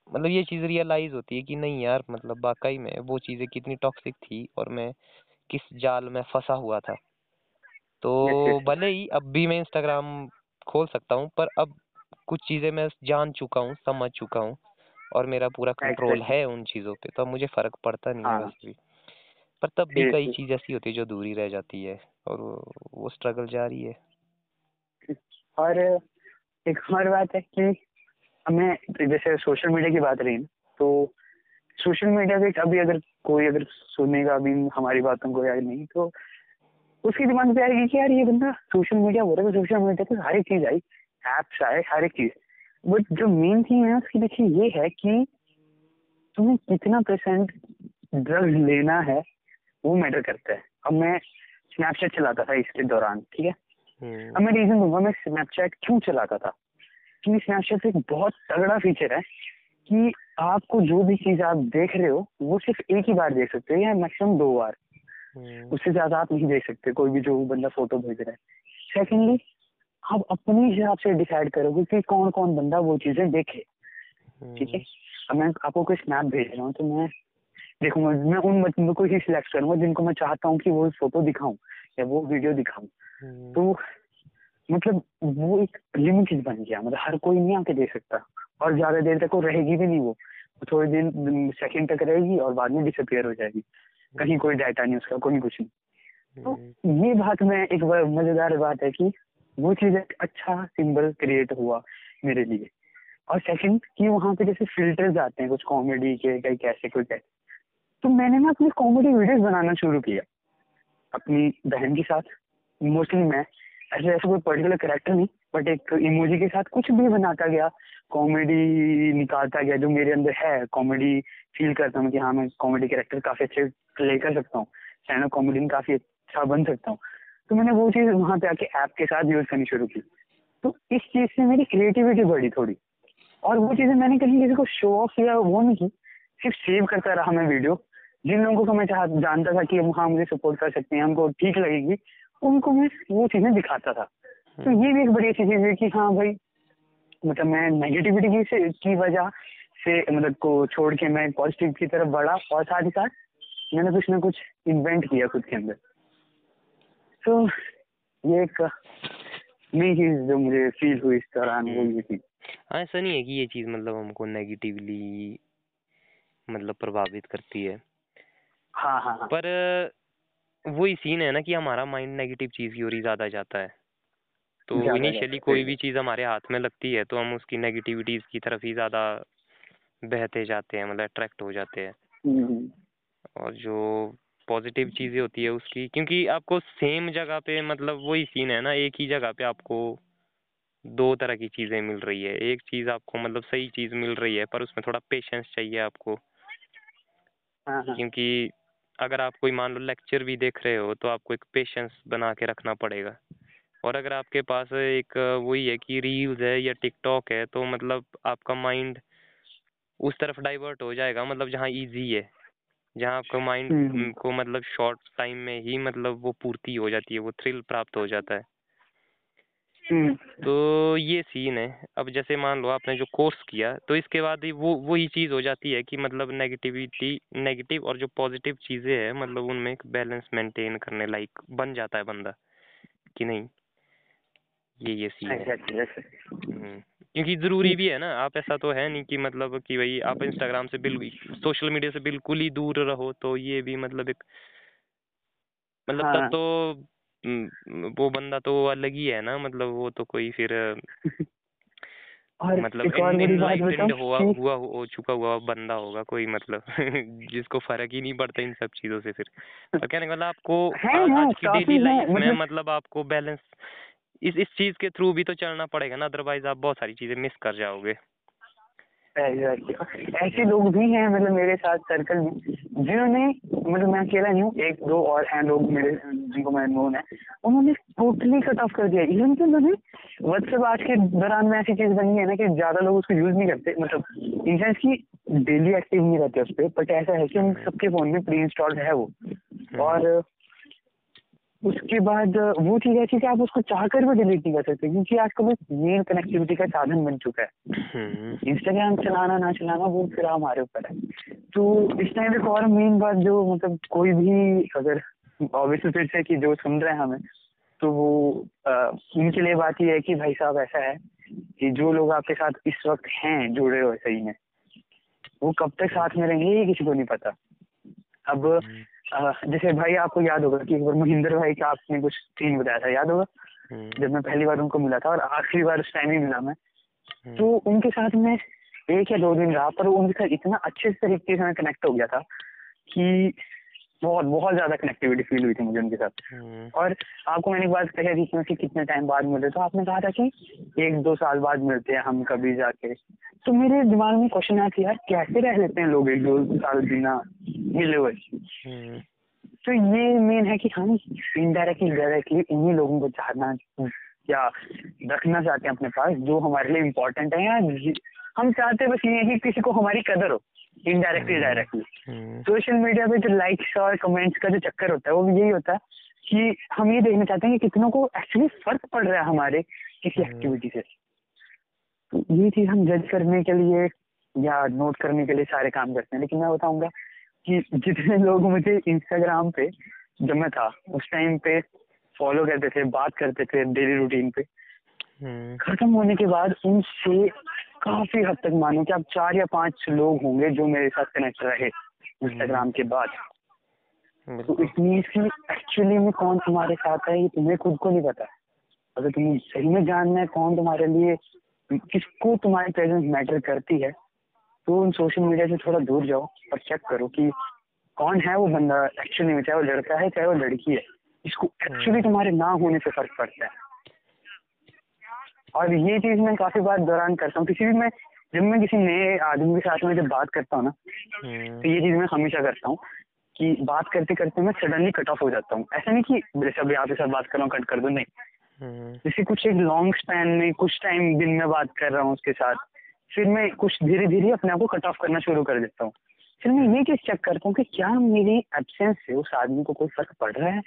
मतलब ये चीज़ रियलाइज़ होती है कि नहीं यार मतलब वाकई में वो चीज़ें कितनी टॉक्सिक थी और मैं किस जाल में फंसा हुआ था। तो. भले ही अब भी मैं इंस्टाग्राम खोल सकता हूँ पर अब कुछ चीज़ें मैं जान चुका हूँ समझ चुका हूँ और मेरा पूरा कंट्रोल है उन चीज़ों पे तो अब मुझे फ़र्क पड़ता नहीं है हाँ। वैसे भी। पर तब भी कई चीज़ ऐसी होती है जो दूरी रह जाती है और वो, वो स्ट्रगल जारी है। और एक और बात है कि हमें जैसे सोशल मीडिया की बात रही ना तो सोशल मीडिया पे अभी अगर कोई अगर सुनेगा अभी हमारी बातों को या नहीं तो उसकी दिमाग पे आएगी कि यार ये बंदा सोशल मीडिया बोल रहा है सोशल मीडिया पे हर एक चीज़ आई एप्स आए हर एक चीज़। बट जो मेन थिंग है उसकी देखिए ये है कि तुम्हें कितना परसेंट ड्रग्स लेना है वो मैटर करता है। अब मैं स्नैपचैट चलाता था इसके दौरान ठीक है? हम्म, अब मैं रीजन दूँगा मैं स्नैपचैट क्यों चलाता था? कि स्नैपचैट एक बहुत तगड़ा फीचर है कि आपको जो भी चीज़ आप देख रहे हो वो सिर्फ़ एक ही बार देख सकते हो या मैक्सिमम दो बार। हम्म, उससे ज़्यादा आप नहीं देख सकते कोई भी जो बंदा फ़ोटो भेज रहा है। सेकेंडली आप अपने हिसाब से डिसाइड करोगे कि कौन कौन बंदा वो चीज़ें देखे। ठीक है? हम्म, अब मैं आपको कोई स्नैप भेज रहा हूँ तो मैं देखूँगा मैं उन बच्चों को ही सिलेक्ट करूँगा जिनको मैं चाहता हूँ कि वो फ़ोटो दिखाऊँ या वो वीडियो दिखाऊँ। हम्म, तो मतलब वो एक लिमिट चीज़ बन गया। मतलब हर कोई नहीं आके देख सकता। और ज़्यादा देर तक वो रहेगी भी नहीं वो। थोड़ी दिन सेकंड तक रहेगी और बाद में डिसअपियर हो जाएगी। कहीं कोई डाटा नहीं उसका कोई कुछ नहीं। तो हम्म, ये बात में एक मज़ेदार बात है कि वो चीज़ एक अच्छा सिंबल क्रिएट हुआ मेरे लिए। और सेकंड कि वहाँ पे जैसे फिल्टर्स आते हैं कुछ कॉमेडी के कई कैसे कोई कैसे। तो मैंने ना अपनी कॉमेडी वीडियोस बनाना शुरू किया। अपनी बहन के साथ। मोस्टली मैं। ऐसे ऐसे कोई पर्टिकुलर करेक्टर नहीं बट एक इमोजी के साथ कुछ भी बनाता गया कॉमेडी निकालता गया जो मेरे अंदर है कॉमेडी फील करता हूँ कि हाँ मैं कॉमेडी करेक्टर काफ़ी अच्छे प्ले कर सकता हूँ स्टैंड कॉमेडी में काफ़ी अच्छा बन सकता हूँ। तो मैंने वो चीज़ वहाँ पे आके ऐप के साथ यूज़ करनी शुरू की। तो इस चीज़ से मेरी क्रिएटिविटी बढ़ी थोड़ी। और वो चीज़ें मैंने कहीं किसी को शो ऑफ़ या वो नहीं की, सिर्फ़ सेव करता रहा मैं वीडियो जिन लोगों को मैं जानता था कि हाँ मुझे सपोर्ट कर सकते हैं, हमको ठीक लगेगी उनको मैं वो चीज़ें दिखाता था। तो ये भी एक बड़ी अच्छी चीज़ है कि हाँ भाई मतलब मैं नेगेटिविटी की से की वजह से मतलब को छोड़ के मैं पॉजिटिव की तरफ़ बढ़ा और साथ ही साथ मैंने कुछ ना कुछ इन्वेंट किया खुद के अंदर। तो ये एक नई चीज़ जो मुझे फील हुई इस दौरान वो ये थी। हाँ ऐसा नहीं है कि ये चीज़ मतलब हमको नेगेटिवली मतलब प्रभावित करती है। हाँ हाँ हाँ। पर वही सीन है ना कि हमारा माइंड नेगेटिव चीज़ की ओर ही ज़्यादा जाता है। तो इनिशियली कोई भी चीज़ हमारे हाथ में लगती है तो हम उसकी नेगेटिविटीज की तरफ़ ही ज़्यादा बहते जाते हैं मतलब अट्रैक्ट हो जाते हैं। हम्म, हम्म, और जो पॉजिटिव चीज़ें होती है उसकी क्योंकि आपको सेम जगह पे मतलब वही सीन है ना एक ही जगह पे आपको दो तरह की चीज़ें मिल रही है। एक चीज़ आपको मतलब सही चीज़ मिल रही है पर उसमें थोड़ा पेशेंस चाहिए आपको। हाँ हाँ। क्योंकि अगर आप कोई मान लो लेक्चर भी देख रहे हो तो आपको एक पेशेंस बना के रखना पड़ेगा। और अगर आपके पास एक वही है कि रील्स है या टिकटॉक है तो मतलब आपका माइंड उस तरफ़ डाइवर्ट हो जाएगा मतलब जहाँ ईजी है। जहाँ आपका माइंड हम्म, को मतलब शॉर्ट टाइम में ही मतलब वो पूर्ति हो जाती है वो थ्रिल प्राप्त हो जाता है। तो ये सीन है। अब जैसे मान लो आपने जो कोर्स किया तो इसके बाद ही वो वही चीज़ हो जाती है कि मतलब नेगेटिविटी नेगेटिव और जो पॉजिटिव चीज़ें हैं मतलब उनमें एक बैलेंस मेंटेन करने लायक बन जाता है बंदा कि नहीं? ये ये सीन है. हम्म, क्योंकि ज़रूरी भी है ना आप ऐसा तो है नहीं कि मतलब कि भाई आप इंस्टाग्राम से बिल्कुल सोशल मीडिया से बिल्कुल ही दूर रहो तो ये भी मतलब एक मतलब हाँ। तब तो हम्म, वो बंदा तो अलग ही है ना मतलब वो तो कोई फिर और मतलब एक और बड़ी बात बताऊँ हुआ हुआ हो चुका हुआ बंदा होगा कोई मतलब *laughs* जिसको फ़र्क ही नहीं पड़ता इन सब चीज़ों से फिर और कहने का मतलब आपको आज की डेली लाइफ में मतलब मतलब आपको बैलेंस इस इस चीज़ के थ्रू भी तो चलना पड़ेगा ना अदरवाइज़ आप बहुत सारी चीज़ें मिस कर जाओगे. ऐसे लोग भी हैं मतलब मेरे साथ सर्कल में जिन्होंने मतलब मैं अकेला नहीं हूँ, एक, दो और हैं लोग मेरे, जिनको मैं नोन है। उन्होंने टोटली कट ऑफ़ कर दिया। इवन कि उन्होंने व्हाट्सएप आज के दौरान में ऐसी चीज़ बनी है ना कि ज़्यादा लोग उसको यूज़ नहीं करते मतलब इन सेंस की डेली एक्टिव नहीं रहते उस पर बट ऐसा है कि उन सबके फ़ोन में प्री इंस्टॉल्ड है वो। और उसके बाद वो चीज़ ऐसी कि आप उसको चाह कर भी डिलीट नहीं कर सकते क्योंकि आजकल वो मेन कनेक्टिविटी का साधन बन चुका है। हम्म, इंस्टाग्राम चलाना ना चलाना वो फिर हमारे ऊपर है। तो इस टाइम एक और मेन बात जो मतलब कोई भी अगर ऑब्वियसली फिर से कि जो सुन रहे हैं हमें तो वो उनके लिए बात ये है कि भाई साहब ऐसा है कि जो लोग आपके साथ इस वक्त हैं जुड़े हुए सही में वो कब तक साथ में रहेंगे ये किसी को नहीं पता। अब अ, जैसे भाई आपको याद होगा कि एक बार महेंद्र भाई का आपने कुछ सीन बताया था याद होगा? हम्म, जब मैं पहली बार उनको मिला था और आखिरी बार उस टाइम ही मिला मैं। हम्म, तो उनके साथ में एक या दो दिन रहा पर उनके साथ इतना अच्छे तरीके से मैं कनेक्ट हो गया था कि बहुत बहुत ज़्यादा कनेक्टिविटी फील हुई थी मुझे उनके साथ। हम्म, और आपको मैंने एक बात कही थी कि कितने टाइम बाद मिले? तो आपने कहा था कि एक दो साल बाद मिलते हैं हम कभी जाके। तो मेरे दिमाग में क्वेश्चन आया कि यार कैसे रह लेते हैं लोग एक दो साल बिना मिले हुए? हम्म, तो ये मेन है कि हम इनडायरेक्टली डायरेक्टली उन्हीं लोगों को चाहना या रखना चाहते हैं अपने पास जो हमारे लिए इम्पोर्टेंट है या हम चाहते बस ये है कि किसी को हमारी कदर हो। इनडायरेक्टली डायरेक्टली सोशल मीडिया पे जो लाइक्स और कमेंट्स का जो चक्कर होता है वो भी यही होता है कि हम ये देखना चाहते हैं कि कितनों को एक्चुअली फ़र्क पड़ रहा है हमारे किसी। एक्टिविटी से। तो ये चीज़ हम जज करने के लिए या नोट करने के लिए सारे काम करते हैं। लेकिन मैं बताऊँगा कि जितने लोग मुझे इंस्टाग्राम पे जब मैं था उस टाइम पे फॉलो करते थे बात करते थे डेली रूटीन पे हम्म खत्म होने के बाद उनसे काफ़ी हद तक मानो कि आप चार या पाँच लोग होंगे जो मेरे साथ कनेक्ट रहे इंस्टाग्राम के बाद। तो इट मीन्स कि एक्चुअली में कौन तुम्हारे साथ है ये तुम्हें खुद को नहीं पता। अगर तुम्हें सही में जानना है कौन तुम्हारे लिए किसको तुम्हारी प्रेजेंस मैटर करती है तो उन सोशल मीडिया से थोड़ा दूर जाओ और चेक करो कि कौन है वो बंदा एक्चुअली में चाहे वो लड़का है चाहे वो लड़की है। इसको एक्चुअली तुम्हारे ना होने से फ़र्क पड़ता है। और ये चीज़ मैं काफ़ी बार दौरान करता हूँ। किसी भी मैं जब मैं किसी नए आदमी के साथ में जब बात करता हूँ ना हम्म। तो ये चीज़ मैं हमेशा करता हूँ कि बात करते करते मैं सडनली कट ऑफ़ हो जाता हूँ। ऐसा नहीं कि जैसे अभी आपके साथ बात कर रहा हूँ कट कर दो नहीं। हम्म। जैसे कुछ एक लॉन्ग स्पैन में कुछ टाइम दिन में बात कर रहा हूँ उसके साथ फिर मैं कुछ धीरे धीरे अपने आप को कट ऑफ़ करना शुरू कर देता हूँ। फिर मैं ये चीज़ चेक करता हूँ कि क्या मेरी एबसेंस से उस आदमी को कोई फ़र्क पड़ रहा है?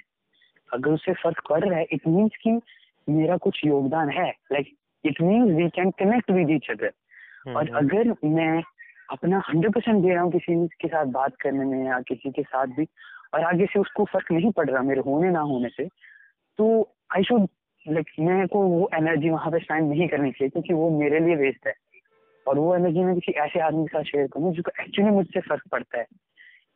अगर उससे फ़र्क पड़ रहा है इट मीन्स कि मेरा कुछ योगदान है। Like it means we can connect with each other और हम्म। अगर मैं अपना हंड्रेड परसेंट दे रहा हूँ किसी के साथ बात करने में या किसी के साथ भी और आगे से उसको फ़र्क नहीं पड़ रहा मेरे होने ना होने से तो आई शुड लाइक मेरे को वो एनर्जी वहाँ पे स्पेंड नहीं करनी चाहिए क्योंकि वो मेरे लिए वेस्ट है। और वो एनर्जी मैं किसी ऐसे आदमी के साथ शेयर करूँ जिसको एक्चुअली मुझसे फ़र्क पड़ता है।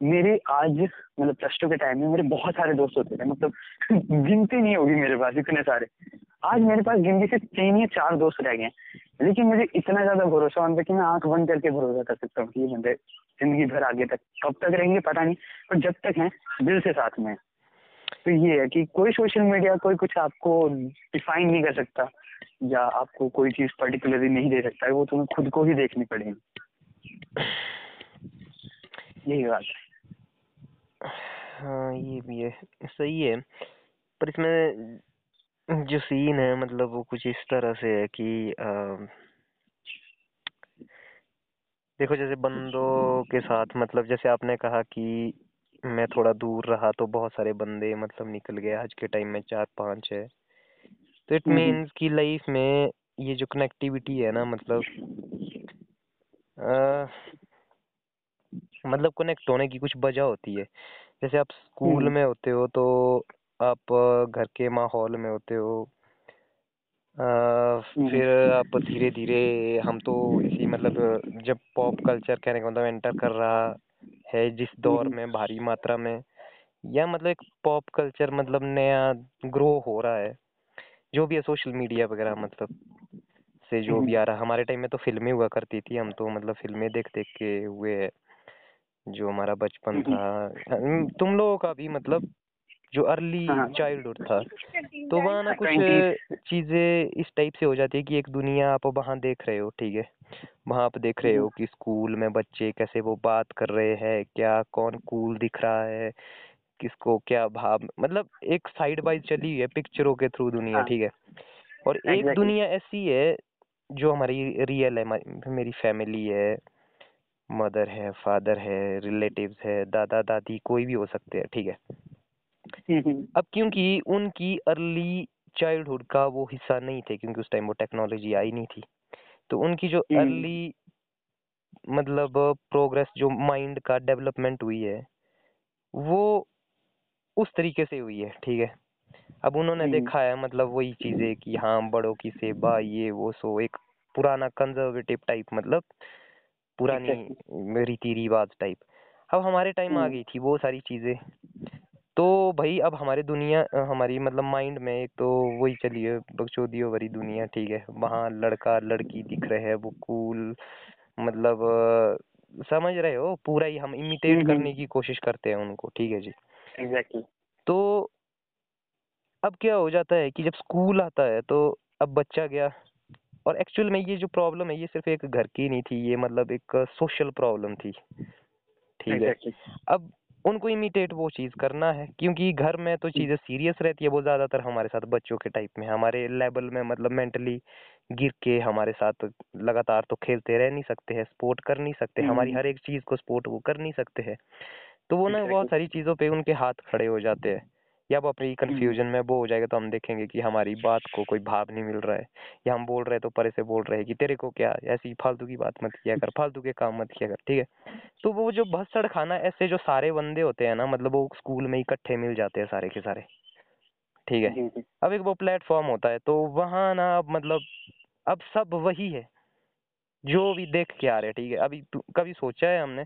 मेरे आज मतलब प्लस टू के टाइम में मेरे बहुत सारे दोस्त होते थे मतलब *laughs* गिनती नहीं होगी मेरे पास इतने सारे। आज मेरे पास गिनती से तीन या चार दोस्त रह गए लेकिन मुझे इतना ज़्यादा भरोसा उन पर कि मैं आँख बंद करके भरोसा कर सकता हूँ कि ये बंदे ज़िंदगी भर आगे तक, कब तक रहेंगे पता नहीं, पर जब तक हैं, दिल से साथ में तो ये है कि कोई सोशल मीडिया कोई कुछ आपको डिफाइन नहीं कर सकता, या आपको कोई चीज़ पर्टिकुलरली नहीं दे सकता, वो तुम्हें खुद को ही देखनी पड़ेगी। यही बात है। हाँ ये भी है सही है। पर इसमें जो सीन है मतलब वो कुछ इस तरह से है कि अ, देखो जैसे बंदों के साथ मतलब जैसे आपने कहा कि मैं थोड़ा दूर रहा तो बहुत सारे बंदे मतलब निकल गए आज के टाइम में चार पाँच है तो इट हम्म, मीन्स कि लाइफ में ये जो कनेक्टिविटी है ना मतलब मतलब कनेक्ट होने की कुछ वजह होती है। जैसे आप स्कूल हम्म, में होते हो तो आप घर के माहौल में होते हो। हम्म, फिर आप धीरे धीरे हम तो इसी मतलब जब पॉप कल्चर कहने का मतलब एंटर कर रहा है जिस दौर हम्म, में भारी मात्रा में या मतलब एक पॉप कल्चर मतलब नया ग्रो हो रहा है। जो भी है सोशल मीडिया वगैरह मतलब से जो हम्म, भी आ रहा हमारे टाइम में तो फ़िल्में हुआ करती थी हम तो मतलब फ़िल्में देख देख के हुए है। जो हमारा बचपन था। तुम लोगों का भी मतलब जो अर्ली हाँ चाइल्डहुड था तो वहाँ ना कुछ चीज़ें इस टाइप से हो जाती है कि एक दुनिया आप वहाँ देख रहे हो ठीक है? वहाँ आप देख रहे हो कि स्कूल में बच्चे कैसे वो बात कर रहे हैं क्या कौन कूल दिख रहा है किसको क्या भाव मतलब एक साइड बाई चली हुई है पिक्चरों के थ्रू दुनिया हाँ। ठीक है? और एक दुनिया ऐसी है जो हमारी रियल है मेरी फैमिली है मदर है फादर है रिलेटिव्स है दादा दादी कोई भी हो सकते हैं ठीक है? अब क्योंकि उनकी अर्ली चाइल्डहुड का वो हिस्सा नहीं थे क्योंकि उस टाइम वो टेक्नोलॉजी आई नहीं थी तो उनकी जो हम्म, अर्ली मतलब प्रोग्रेस जो माइंड का डेवलपमेंट हुई है वो उस तरीके से हुई है ठीक है? अब उन्होंने हम्म, देखा है मतलब वही चीज़ें कि हाँ बड़ों की सेवा ये वो सो एक पुराना कंजर्वेटिव टाइप मतलब पुरानी रीति रिवाज टाइप अब हमारे टाइम आ हम्म, गई थी वो सारी चीज़ें। तो भाई अब हमारे दुनिया हमारी मतलब माइंड में एक तो वही चली है बकचोदियों भरी दुनिया ठीक है। वहाँ लड़का लड़की दिख रहे हैं वो कूल मतलब समझ रहे हो? पूरा ही हम इमिटेट हम्म, करने की कोशिश करते हैं उनको ठीक है जी? एग्जैक्टली तो अब क्या हो जाता है कि जब स्कूल आता है तो अब बच्चा गया और एक्चुअल में ये जो प्रॉब्लम है ये सिर्फ़ एक घर की नहीं थी ये मतलब एक सोशल प्रॉब्लम थी। ठीक है? अब उनको इमिटेट वो चीज़ करना है क्योंकि घर में तो चीज़ें सीरियस रहती है वो ज़्यादातर हमारे साथ बच्चों के टाइप में। हमारे लेवल में मतलब मेंटली गिर के हमारे साथ लगातार तो खेलते रह नहीं सकते हैं सपोर्ट कर नहीं सकते हमारी हम्म, हर एक चीज़ को सपोर्ट वो कर नहीं सकते हैं। तो वो ना बहुत सारी चीज़ों पे उनके हाथ खड़े हो जाते हैं। या वो अपनी हम्म। कंफ्यूजन में वो हो जाएगा तो हम देखेंगे कि हमारी बात को कोई भाव नहीं मिल रहा है। या हम बोल रहे हैं तो परे से बोल रहे हैं कि तेरे को क्या ऐसी फालतू की बात मत किया कर *laughs* फालतू के काम मत किया कर ठीक है? तो वो जो भसड़ खाना ऐसे जो सारे बंदे होते हैं ना मतलब वो स्कूल में इकट्ठे मिल जाते हैं सारे के सारे ठीक है? अब एक वो प्लेटफॉर्म होता है तो वहाँ ना अब मतलब अब सब वही है जो भी देख के आ रहे हैं ठीक है? अभी तू- कभी सोचा है हमने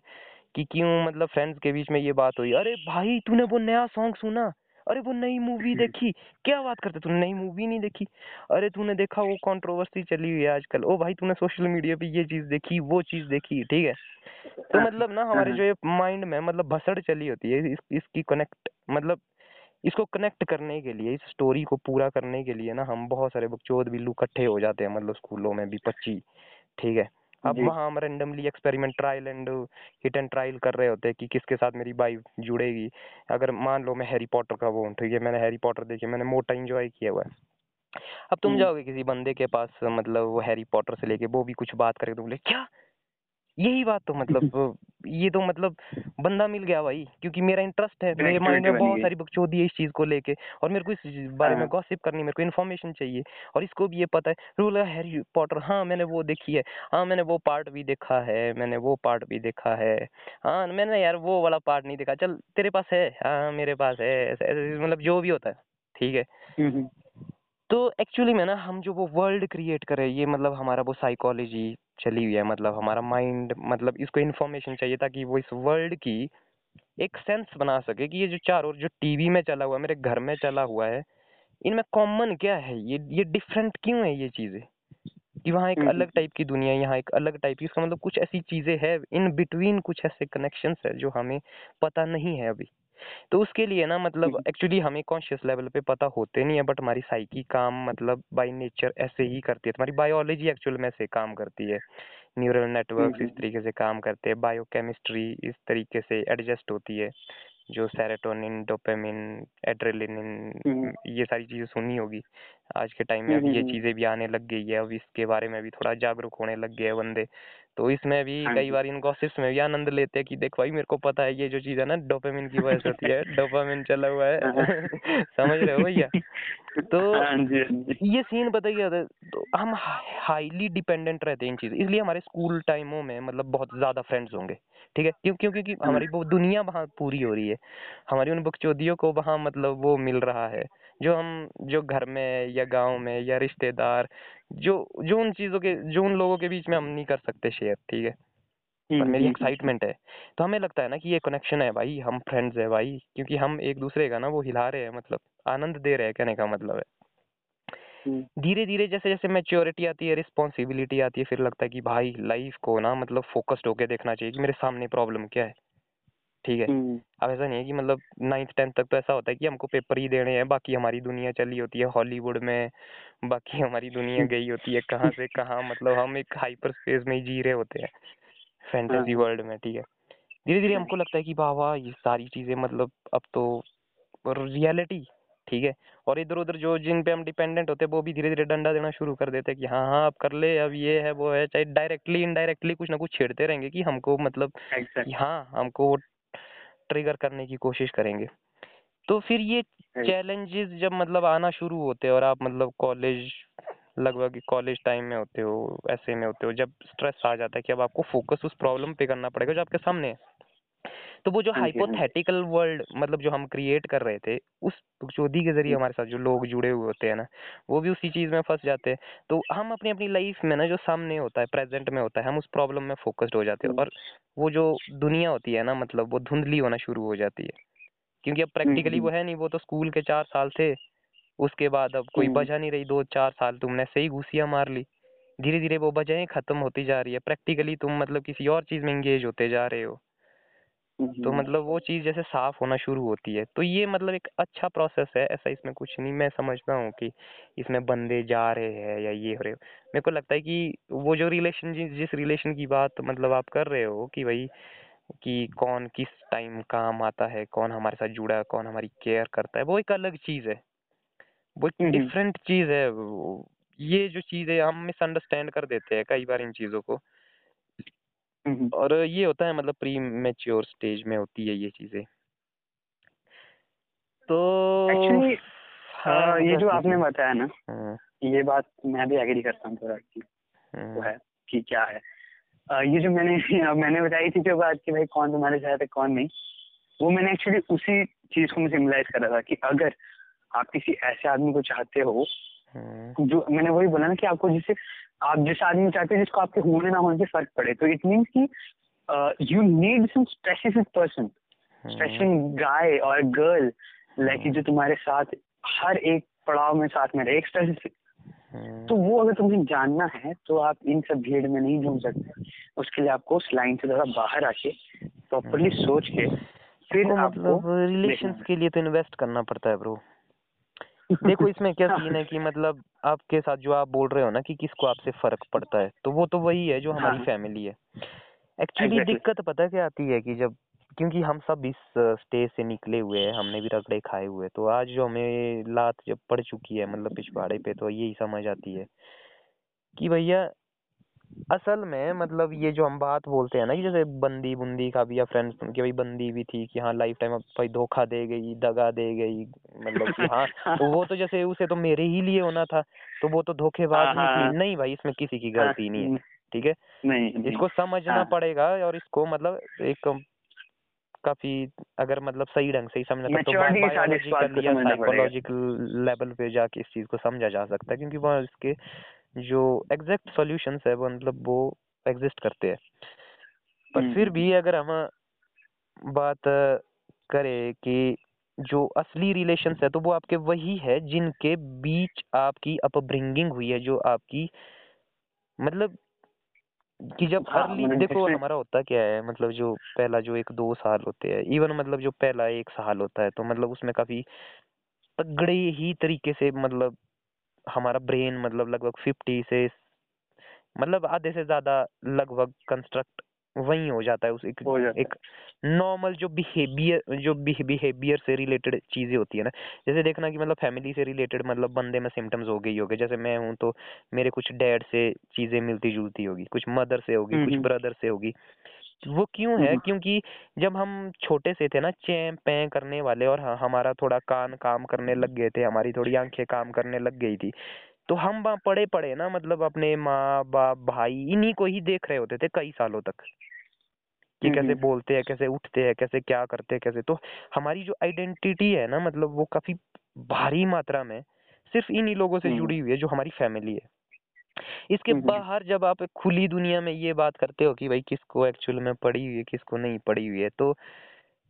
कि क्यों मतलब फ्रेंड्स के बीच में ये बात हुई? अरे भाई तूने वो नया सॉन्ग सुना। अरे वो नई मूवी *laughs* देखी। क्या बात करते तूने? नई मूवी नहीं देखी? अरे तूने देखा वो कंट्रोवर्सी चली हुई है आजकल। ओ भाई तूने सोशल मीडिया पे ये चीज़ देखी वो चीज़ देखी ठीक है? तो मतलब ना हमारे जो ये माइंड में मतलब भसड़ चली होती है इस, इसकी कनेक्ट मतलब इसको कनेक्ट करने के लिए इस स्टोरी को पूरा करने के लिए ना हम बहुत सारे बकचोद बिल्लू इकट्ठे हो जाते हैं मतलब स्कूलों में भी पच्ची ठीक है? अब वहाँ हम randomly experiment trial and hit and trial कर रहे होते हैं कि किसके साथ मेरी बाइक जुड़ेगी। अगर मान लो मैं हैरी पॉटर का वो हूँ ठीक है मैंने हैरी पॉटर देखी मैंने मोटा इंजॉय किया हुआ है। अब तुम। जाओगे किसी बंदे के पास मतलब वो हैरी पॉटर से लेके वो भी कुछ बात करे तो बोले क्या? यही बात तो मतलब *laughs* ये तो मतलब बंदा मिल गया भाई क्योंकि मेरा इंटरेस्ट है मेरे माइंड में बहुत। सारी बकचोदी है इस चीज़ को लेके और मेरे को इस बारे में हाँ। गॉसिप करनी मेरे को इन्फॉर्मेशन चाहिए और इसको भी ये पता है रूल हैरी पॉटर हाँ मैंने वो देखी है हाँ मैंने वो पार्ट भी देखा है मैंने वो पार्ट भी देखा है हाँ मैंने यार वो वाला पार्ट नहीं देखा चल तेरे पास है हाँ मेरे पास है मतलब जो भी होता है ठीक है हम्म, हम्म। तो एक्चुअली में ना हम जो वो वर्ल्ड क्रिएट करें ये मतलब हमारा वो साइकोलॉजी चली हुई है मतलब हमारा माइंड मतलब इसको इन्फॉर्मेशन चाहिए ताकि वो इस वर्ल्ड की एक सेंस बना सके कि ये जो चार ओर जो टीवी में चला हुआ है मेरे घर में चला हुआ है इनमें कॉमन क्या है? ये ये डिफरेंट क्यों है ये चीज़ें? कि वहाँ एक अलग टाइप की दुनिया है यहाँ एक अलग टाइप की इसका मतलब कुछ ऐसी चीज़ें है इन बिटवीन कुछ ऐसे कनेक्शंस है जो हमें पता नहीं है अभी। तो उसके लिए ना मतलब हम्म। एक्चुअली हमें कॉन्शियस लेवल पे पता होते नहीं है बट हमारी साइकी काम मतलब बाय नेचर ऐसे ही करती है तुम्हारी बायोलॉजी एक्चुअल में ऐसे काम करती है न्यूरल नेटवर्क इस हम्म। तरीके से काम करते हैं बायोकेमिस्ट्री इस तरीके से एडजस्ट होती है जो सेरेटोनिन डोपामिन एड्रेलिन हम्म। ये सारी चीज़ें सुनी होगी आज के टाइम में अब ये हम्म। चीज़ें भी आने लग गई है अब इसके बारे में भी थोड़ा जागरूक होने लग गए हैं बंदे तो इसमें भी हाँ कई बार इनको गॉसिप्स में भी आनंद लेते हैं कि देख भाई मेरे को पता है ये जो चीज़ है ना डोपामिन की वजह से होती है *laughs* डोपामिन चला हुआ है। *laughs* समझ रहे हो भैया? *laughs* तो हाँ हाँ ये सीन पता क्या है तो हम हाईली डिपेंडेंट रहते हैं इन चीज़ इसलिए हमारे स्कूल टाइमों में मतलब बहुत ज़्यादा फ्रेंड्स होंगे ठीक है? क्यों क्यों क्योंकि हमारी वो दुनिया वहाँ पूरी हो रही है हमारी उन बकचोदियों को वहाँ मतलब वो मिल रहा है जो हम जो घर में या गाँव में या रिश्तेदार जो जो उन चीज़ों के जो उन लोगों के बीच में हम नहीं कर सकते शेयर ठीक है? पर हम्म, मेरी हम्म, एक्साइटमेंट है तो हमें लगता है ना कि ये कनेक्शन है भाई हम फ्रेंड्स है भाई क्योंकि हम एक दूसरे का ना वो हिला रहे हैं मतलब। आनंद दे रहे हैं कहने का मतलब है। हम्म, धीरे धीरे जैसे जैसे मेच्योरिटी आती है रिस्पॉन्सिबिलिटी आती है फिर लगता है कि भाई लाइफ को ना मतलब फोकस्ड होके देखना चाहिए कि मेरे सामने प्रॉब्लम क्या है। ठीक है? हम्म, अब ऐसा नहीं है कि मतलब नाइन्थ टेंथ तक तो ऐसा होता है कि हमको पेपर ही देने हैं बाकी हमारी दुनिया चली होती है हॉलीवुड में बाकी हमारी दुनिया *laughs* गई होती है कहाँ से कहाँ मतलब हम एक हाइपर स्पेस में ही जी रहे होते हैं फैंटेसी हाँ। वर्ल्ड में ठीक है? धीरे धीरे हमको लगता है कि वाह वाह ये सारी चीज़ें मतलब अब तो रियलिटी ठीक है और इधर उधर जो जिन पे हम डिपेंडेंट होते हैं वो भी धीरे धीरे डंडा देना शुरू कर देते हैं कि हाँ हाँ आप कर ले अब ये है वो है चाहे डायरेक्टली इनडायरेक्टली कुछ ना कुछ छेड़ते रहेंगे कि हमको मतलब Exactly. हाँ हमको वो ट्रिगर करने की कोशिश करेंगे तो फिर ये. चैलेंजेस जब मतलब आना शुरू होते हैं और आप मतलब कॉलेज लगभग कॉलेज टाइम में होते हो ऐसे में होते हो जब स्ट्रेस आ जाता है कि अब आपको फोकस उस प्रॉब्लम पे करना पड़ेगा जो आपके सामने है तो वो जो। हाइपोथेटिकल वर्ल्ड मतलब जो हम क्रिएट कर रहे थे उस चौधरी के ज़रिए हम्म। हमारे साथ जो लोग जुड़े हुए होते हैं ना वो भी उसी चीज़ में फंस जाते हैं तो हम अपनी अपनी लाइफ में ना जो सामने होता है प्रेजेंट में होता है हम उस प्रॉब्लम में फोकस्ड हो जाते हैं हम्म। और वो जो दुनिया होती है ना मतलब वो धुंधली होना शुरू हो जाती है क्योंकि अब प्रैक्टिकली वो हम्म। है नहीं वो तो स्कूल के चार साल थे उसके बाद अब कोई। बजा नहीं रही दो चार साल तुमने सही घुसियाँ मार ली धीरे धीरे वो वजहें खत्म होती जा रही है प्रैक्टिकली तुम मतलब किसी और चीज़ में एंगेज होते जा रहे हो तो हम्म। मतलब वो चीज़ जैसे साफ़ होना शुरू होती है तो ये मतलब एक अच्छा प्रोसेस है ऐसा इसमें कुछ नहीं मैं समझता हूँ कि इसमें बंदे जा रहे हैं या ये हो रहे मेरे को लगता है कि वो जो रिलेशन जिस रिलेशन की बात मतलब आप कर रहे हो कि भाई कि कौन किस टाइम काम आता है कौन हमारे साथ जुड़ा है कौन हमारी केयर करता है वो एक अलग चीज़ है वो एक हम्म। डिफरेंट चीज़ है ये जो चीज़ है हम मिसअंडरस्टैंड कर देते हैं कई बार इन चीज़ों को। और ये होता है मतलब प्री मेच्योर स्टेज में होती है ये चीज़ें। तो एक्चुअली हाँ ये जो आपने बताया ना हाँ, ये बात मैं भी एग्री करता हूँ थोड़ा कि हाँ, वो है कि क्या है। ये जो मैंने *laughs* मैंने बताई थी जो बात कि भाई कौन तुम्हारे साथ है कौन नहीं वो मैंने एक्चुअली उसी चीज़ को मैं सिम्बलाइज कर रहा था कि अगर आप किसी ऐसे आदमी को चाहते हाँ, जो मैंने वही बोला ना कि आपको जिससे आप जिस आदमी चाहते हैं जिसको आपके होने ना होने से फ़र्क पड़े। तो इट मीन्स कि you need some specific person specific guy और गर्ल लाइक जो तुम्हारे साथ हर एक पड़ाव में साथ में रहे एक स्पेसिफिक हाँ। तो वो अगर तुम्हें जानना है तो आप इन सब भीड़ में नहीं ढूंढ सकते। उसके लिए आपको उस लाइन से थोड़ा बाहर आके प्रॉपरली सोच के फिर तो आपको मतलब रिलेशंस के लिए तो इन्वेस्ट करना पड़ता है ब्रो देखो इसमें क्या *laughs* सीन है कि मतलब आपके साथ जो आप बोल रहे हो ना कि किसको आपसे फ़र्क पड़ता है तो वो तो वही है जो हमारी हाँ। फैमिली है एक्चुअली Exactly. दिक्कत पता क्या आती है कि जब क्योंकि हम सब इस स्टेज से निकले हुए हैं हमने भी रगड़े खाए हुए हैं, तो आज जो हमें लात जब पड़ चुकी है मतलब पिछवाड़े पे तो यही समझ आती है कि भैया असल में मतलब ये जो हम बात बोलते हैं ना कि जैसे बंदी बुंदी का भी या फ्रेंड्स कि भाई बंदी भी थी कि हाँ लाइफ टाइम भाई धोखा दे गई दगा दे गई मतलब कि हाँ वो तो जैसे उसे तो मेरे ही लिए होना था तो वो तो धोखेबाज हाँ, हाँ, निकली नहीं भाई इसमें किसी की गलती नहीं है ठीक है? इसको समझना हाँ। पड़ेगा और इसको मतलब एक काफ़ी अगर मतलब सही ढंग से ही समझना तो बायोलॉजिकल या साइकोलॉजिकल लेवल पे जाके इस चीज़ को समझा जा सकता है क्योंकि वहाँ इसके जो एग्जैक्ट सॉल्यूशंस है वो मतलब वो एग्जिस्ट करते हैं। पर हम्म, फिर हम्म, भी अगर हम बात करें कि जो असली रिलेशंस है तो वो आपके वही है जिनके बीच आपकी अपब्रिंगिंग हुई है जो आपकी मतलब कि जब हाँ, अर्ली मतलब देखो हमारा होता क्या है मतलब जो पहला जो एक दो साल होते हैं इवन मतलब जो पहला एक साल होता है तो मतलब उसमें काफ़ी तगड़े ही तरीके से मतलब हमारा ब्रेन मतलब लगभग फिफ्टी से मतलब आधे से ज़्यादा लगभग कंस्ट्रक्ट वही हो जाता है उस एक। एक नॉर्मल जो बिहेवियर जो बिहेवियर से रिलेटेड चीज़ें होती है ना। जैसे देखना कि मतलब फैमिली से रिलेटेड मतलब बंदे में सिम्टम्स हो गई होगी। जैसे मैं हूँ तो मेरे कुछ डैड से चीज़ें मिलती जुलती होगी। कुछ मदर से होगी कुछ हम्म, ब्रदर से होगी। वो क्यों है हम्म। क्योंकि जब हम छोटे से थे ना चैं पैं करने वाले और ह- हमारा थोड़ा कान काम करने लग गए थे हमारी थोड़ी आँखें काम करने लग गई थी तो हम वहाँ पड़े पड़े ना मतलब अपने माँ बाप भाई इन्हीं को ही देख रहे होते थे कई सालों तक कि हम्म, कैसे हम्म। बोलते हैं कैसे उठते हैं कैसे क्या करते हैं कैसे तो हमारी जो आइडेंटिटी है ना मतलब वो काफ़ी भारी मात्रा में सिर्फ़ इन्हीं लोगों से। जुड़ी हुई है जो हमारी फैमिली है इसके। बाहर जब आप खुली दुनिया में ये बात करते हो कि भाई किसको एक्चुअल में पड़ी हुई है किसको नहीं पड़ी हुई है तो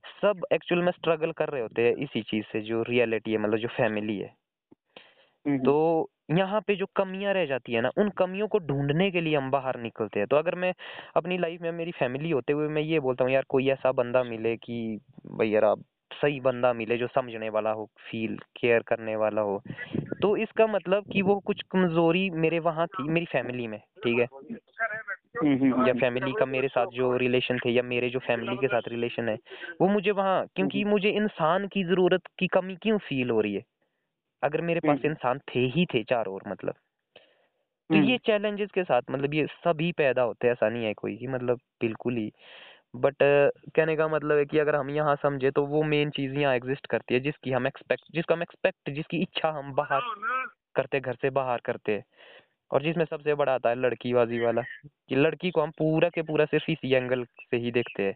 सब एक्चुअल में स्ट्रगल कर रहे होते हैं इसी चीज़ से जो रियलिटी है मतलब जो फैमिली है। तो यहाँ पे जो कमियाँ रह जाती है ना उन कमियों को ढूँढने के लिए हम बाहर निकलते हैं। तो अगर मैं अपनी लाइफ में मेरी फैमिली होते हुए मैं ये बोलता हूँ यार कोई ऐसा बंदा मिले कि भाई यार आप सही बंदा मिले जो समझने वाला हो फील केयर करने वाला हो। तो इसका मतलब कि वो कुछ कमज़ोरी मेरे वहाँ थी मेरी फैमिली में ठीक है? हम्म, हम्म, या फैमिली का मेरे साथ जो रिलेशन थे या मेरे जो फैमिली के साथ रिलेशन है वो मुझे वहाँ क्योंकि मुझे इंसान की ज़रूरत की कमी क्यों फील हो रही है? अगर मेरे पास हम्म। इंसान थे ही थे चार और मतलब। तो हम्म। ये चैलेंजेस के साथ मतलब ये सभी पैदा होते हैं ऐसा नहीं है कोई कि मतलब बिल्कुल ही बट कहने का मतलब है कि अगर हम यहाँ समझे तो वो मेन चीज़ यहाँ एग्जिस्ट करती है जिसकी हम एक्सपेक्ट जिसका हम एक्सपेक्ट जिसकी इच्छा हम बाहर करते घर से बाहर करते हैं। और जिसमें सबसे बड़ा आता है लड़कीबाजी वाला कि लड़की को हम पूरा के पूरा सिर्फ़ इसी एंगल से ही देखते हैं।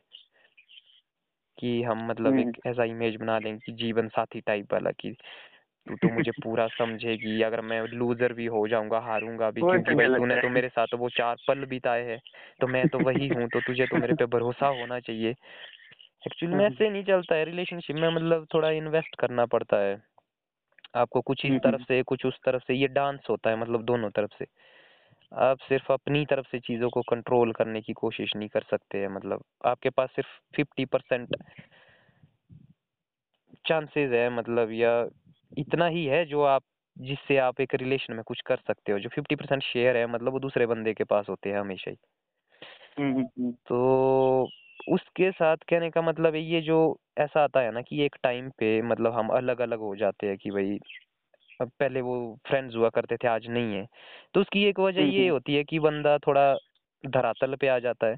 कि हम मतलब एक ऐसा इमेज बना लें कि जीवन साथी टाइप वाला कि तू तो मुझे पूरा समझेगी अगर मैं लूजर भी हो जाऊँगा हारूँगा भी क्योंकि भाई तूने तो मेरे साथ वो चार पल बिताए हैं तो मैं तो वही हूँ तो तुझे तो मेरे पे भरोसा होना चाहिए। एक्चुअली में ऐसे नहीं चलता है रिलेशनशिप में मतलब थोड़ा इन्वेस्ट करना पड़ता है। आपको कुछ इस हम्म, तरफ़ से कुछ उस तरफ़ से ये डांस होता है मतलब दोनों तरफ़ से। आप सिर्फ़ अपनी तरफ़ से चीज़ों को कंट्रोल करने की कोशिश नहीं कर सकते हैं मतलब आपके पास सिर्फ़ फिफ्टी परसेंट चांसेस है मतलब या इतना ही है जो आप जिससे आप एक रिलेशन में कुछ कर सकते हो जो फिफ्टी परसेंट शेयर है मतलब वो दूसरे बंदे के पास होते हैं हमेशा ही हम्म, हम्म, हम्म। तो उसके साथ कहने का मतलब है ये जो ऐसा आता है ना कि एक टाइम पे मतलब हम अलग अलग हो जाते हैं कि भाई अब पहले वो फ्रेंड्स हुआ करते थे आज नहीं है तो उसकी एक वजह ये। होती है कि बंदा थोड़ा धरातल पे आ जाता है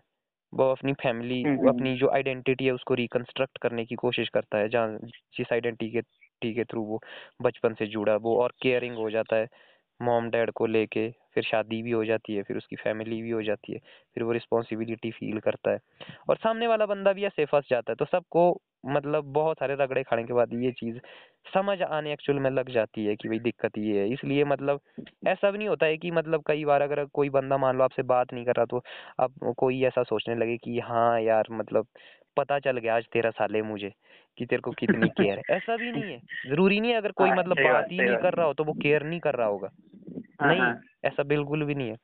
वो अपनी फैमिली। अपनी जो आइडेंटिटी है उसको रिकंस्ट्रक्ट करने की कोशिश करता है जहाँ जिस आइडेंटिटी के छुट्टी के थ्रू वो बचपन से जुड़ा, वो और केयरिंग हो जाता है। मॉम डैड को लेके फिर शादी भी हो जाती है, फिर उसकी फैमिली भी हो जाती है, फिर वो रिस्पॉन्सिबिलिटी फील करता है। और सामने वाला बंदा भी ऐसे फंस जाता है तो सबको मतलब बहुत सारे रगड़े खाने के बाद ये चीज़ समझ आने एक्चुअल में लग जाती है कि भाई दिक्कत ये है। इसलिए मतलब ऐसा भी नहीं होता है कि मतलब कई बार अगर कोई बंदा मान लो आपसे बात नहीं कर रहा तो अब कोई ऐसा सोचने लगे कि हाँ यार मतलब पता चल गया आज तेरा साले मुझे कि तेरे को कितनी *laughs* केयर है। ऐसा भी नहीं है। ज़रूरी नहीं है अगर कोई हाँ, मतलब बात, ही नहीं कर रहा हो तो वो केयर नहीं कर रहा होगा। हाँ, नहीं हाँ, ऐसा बिल्कुल भी नहीं है।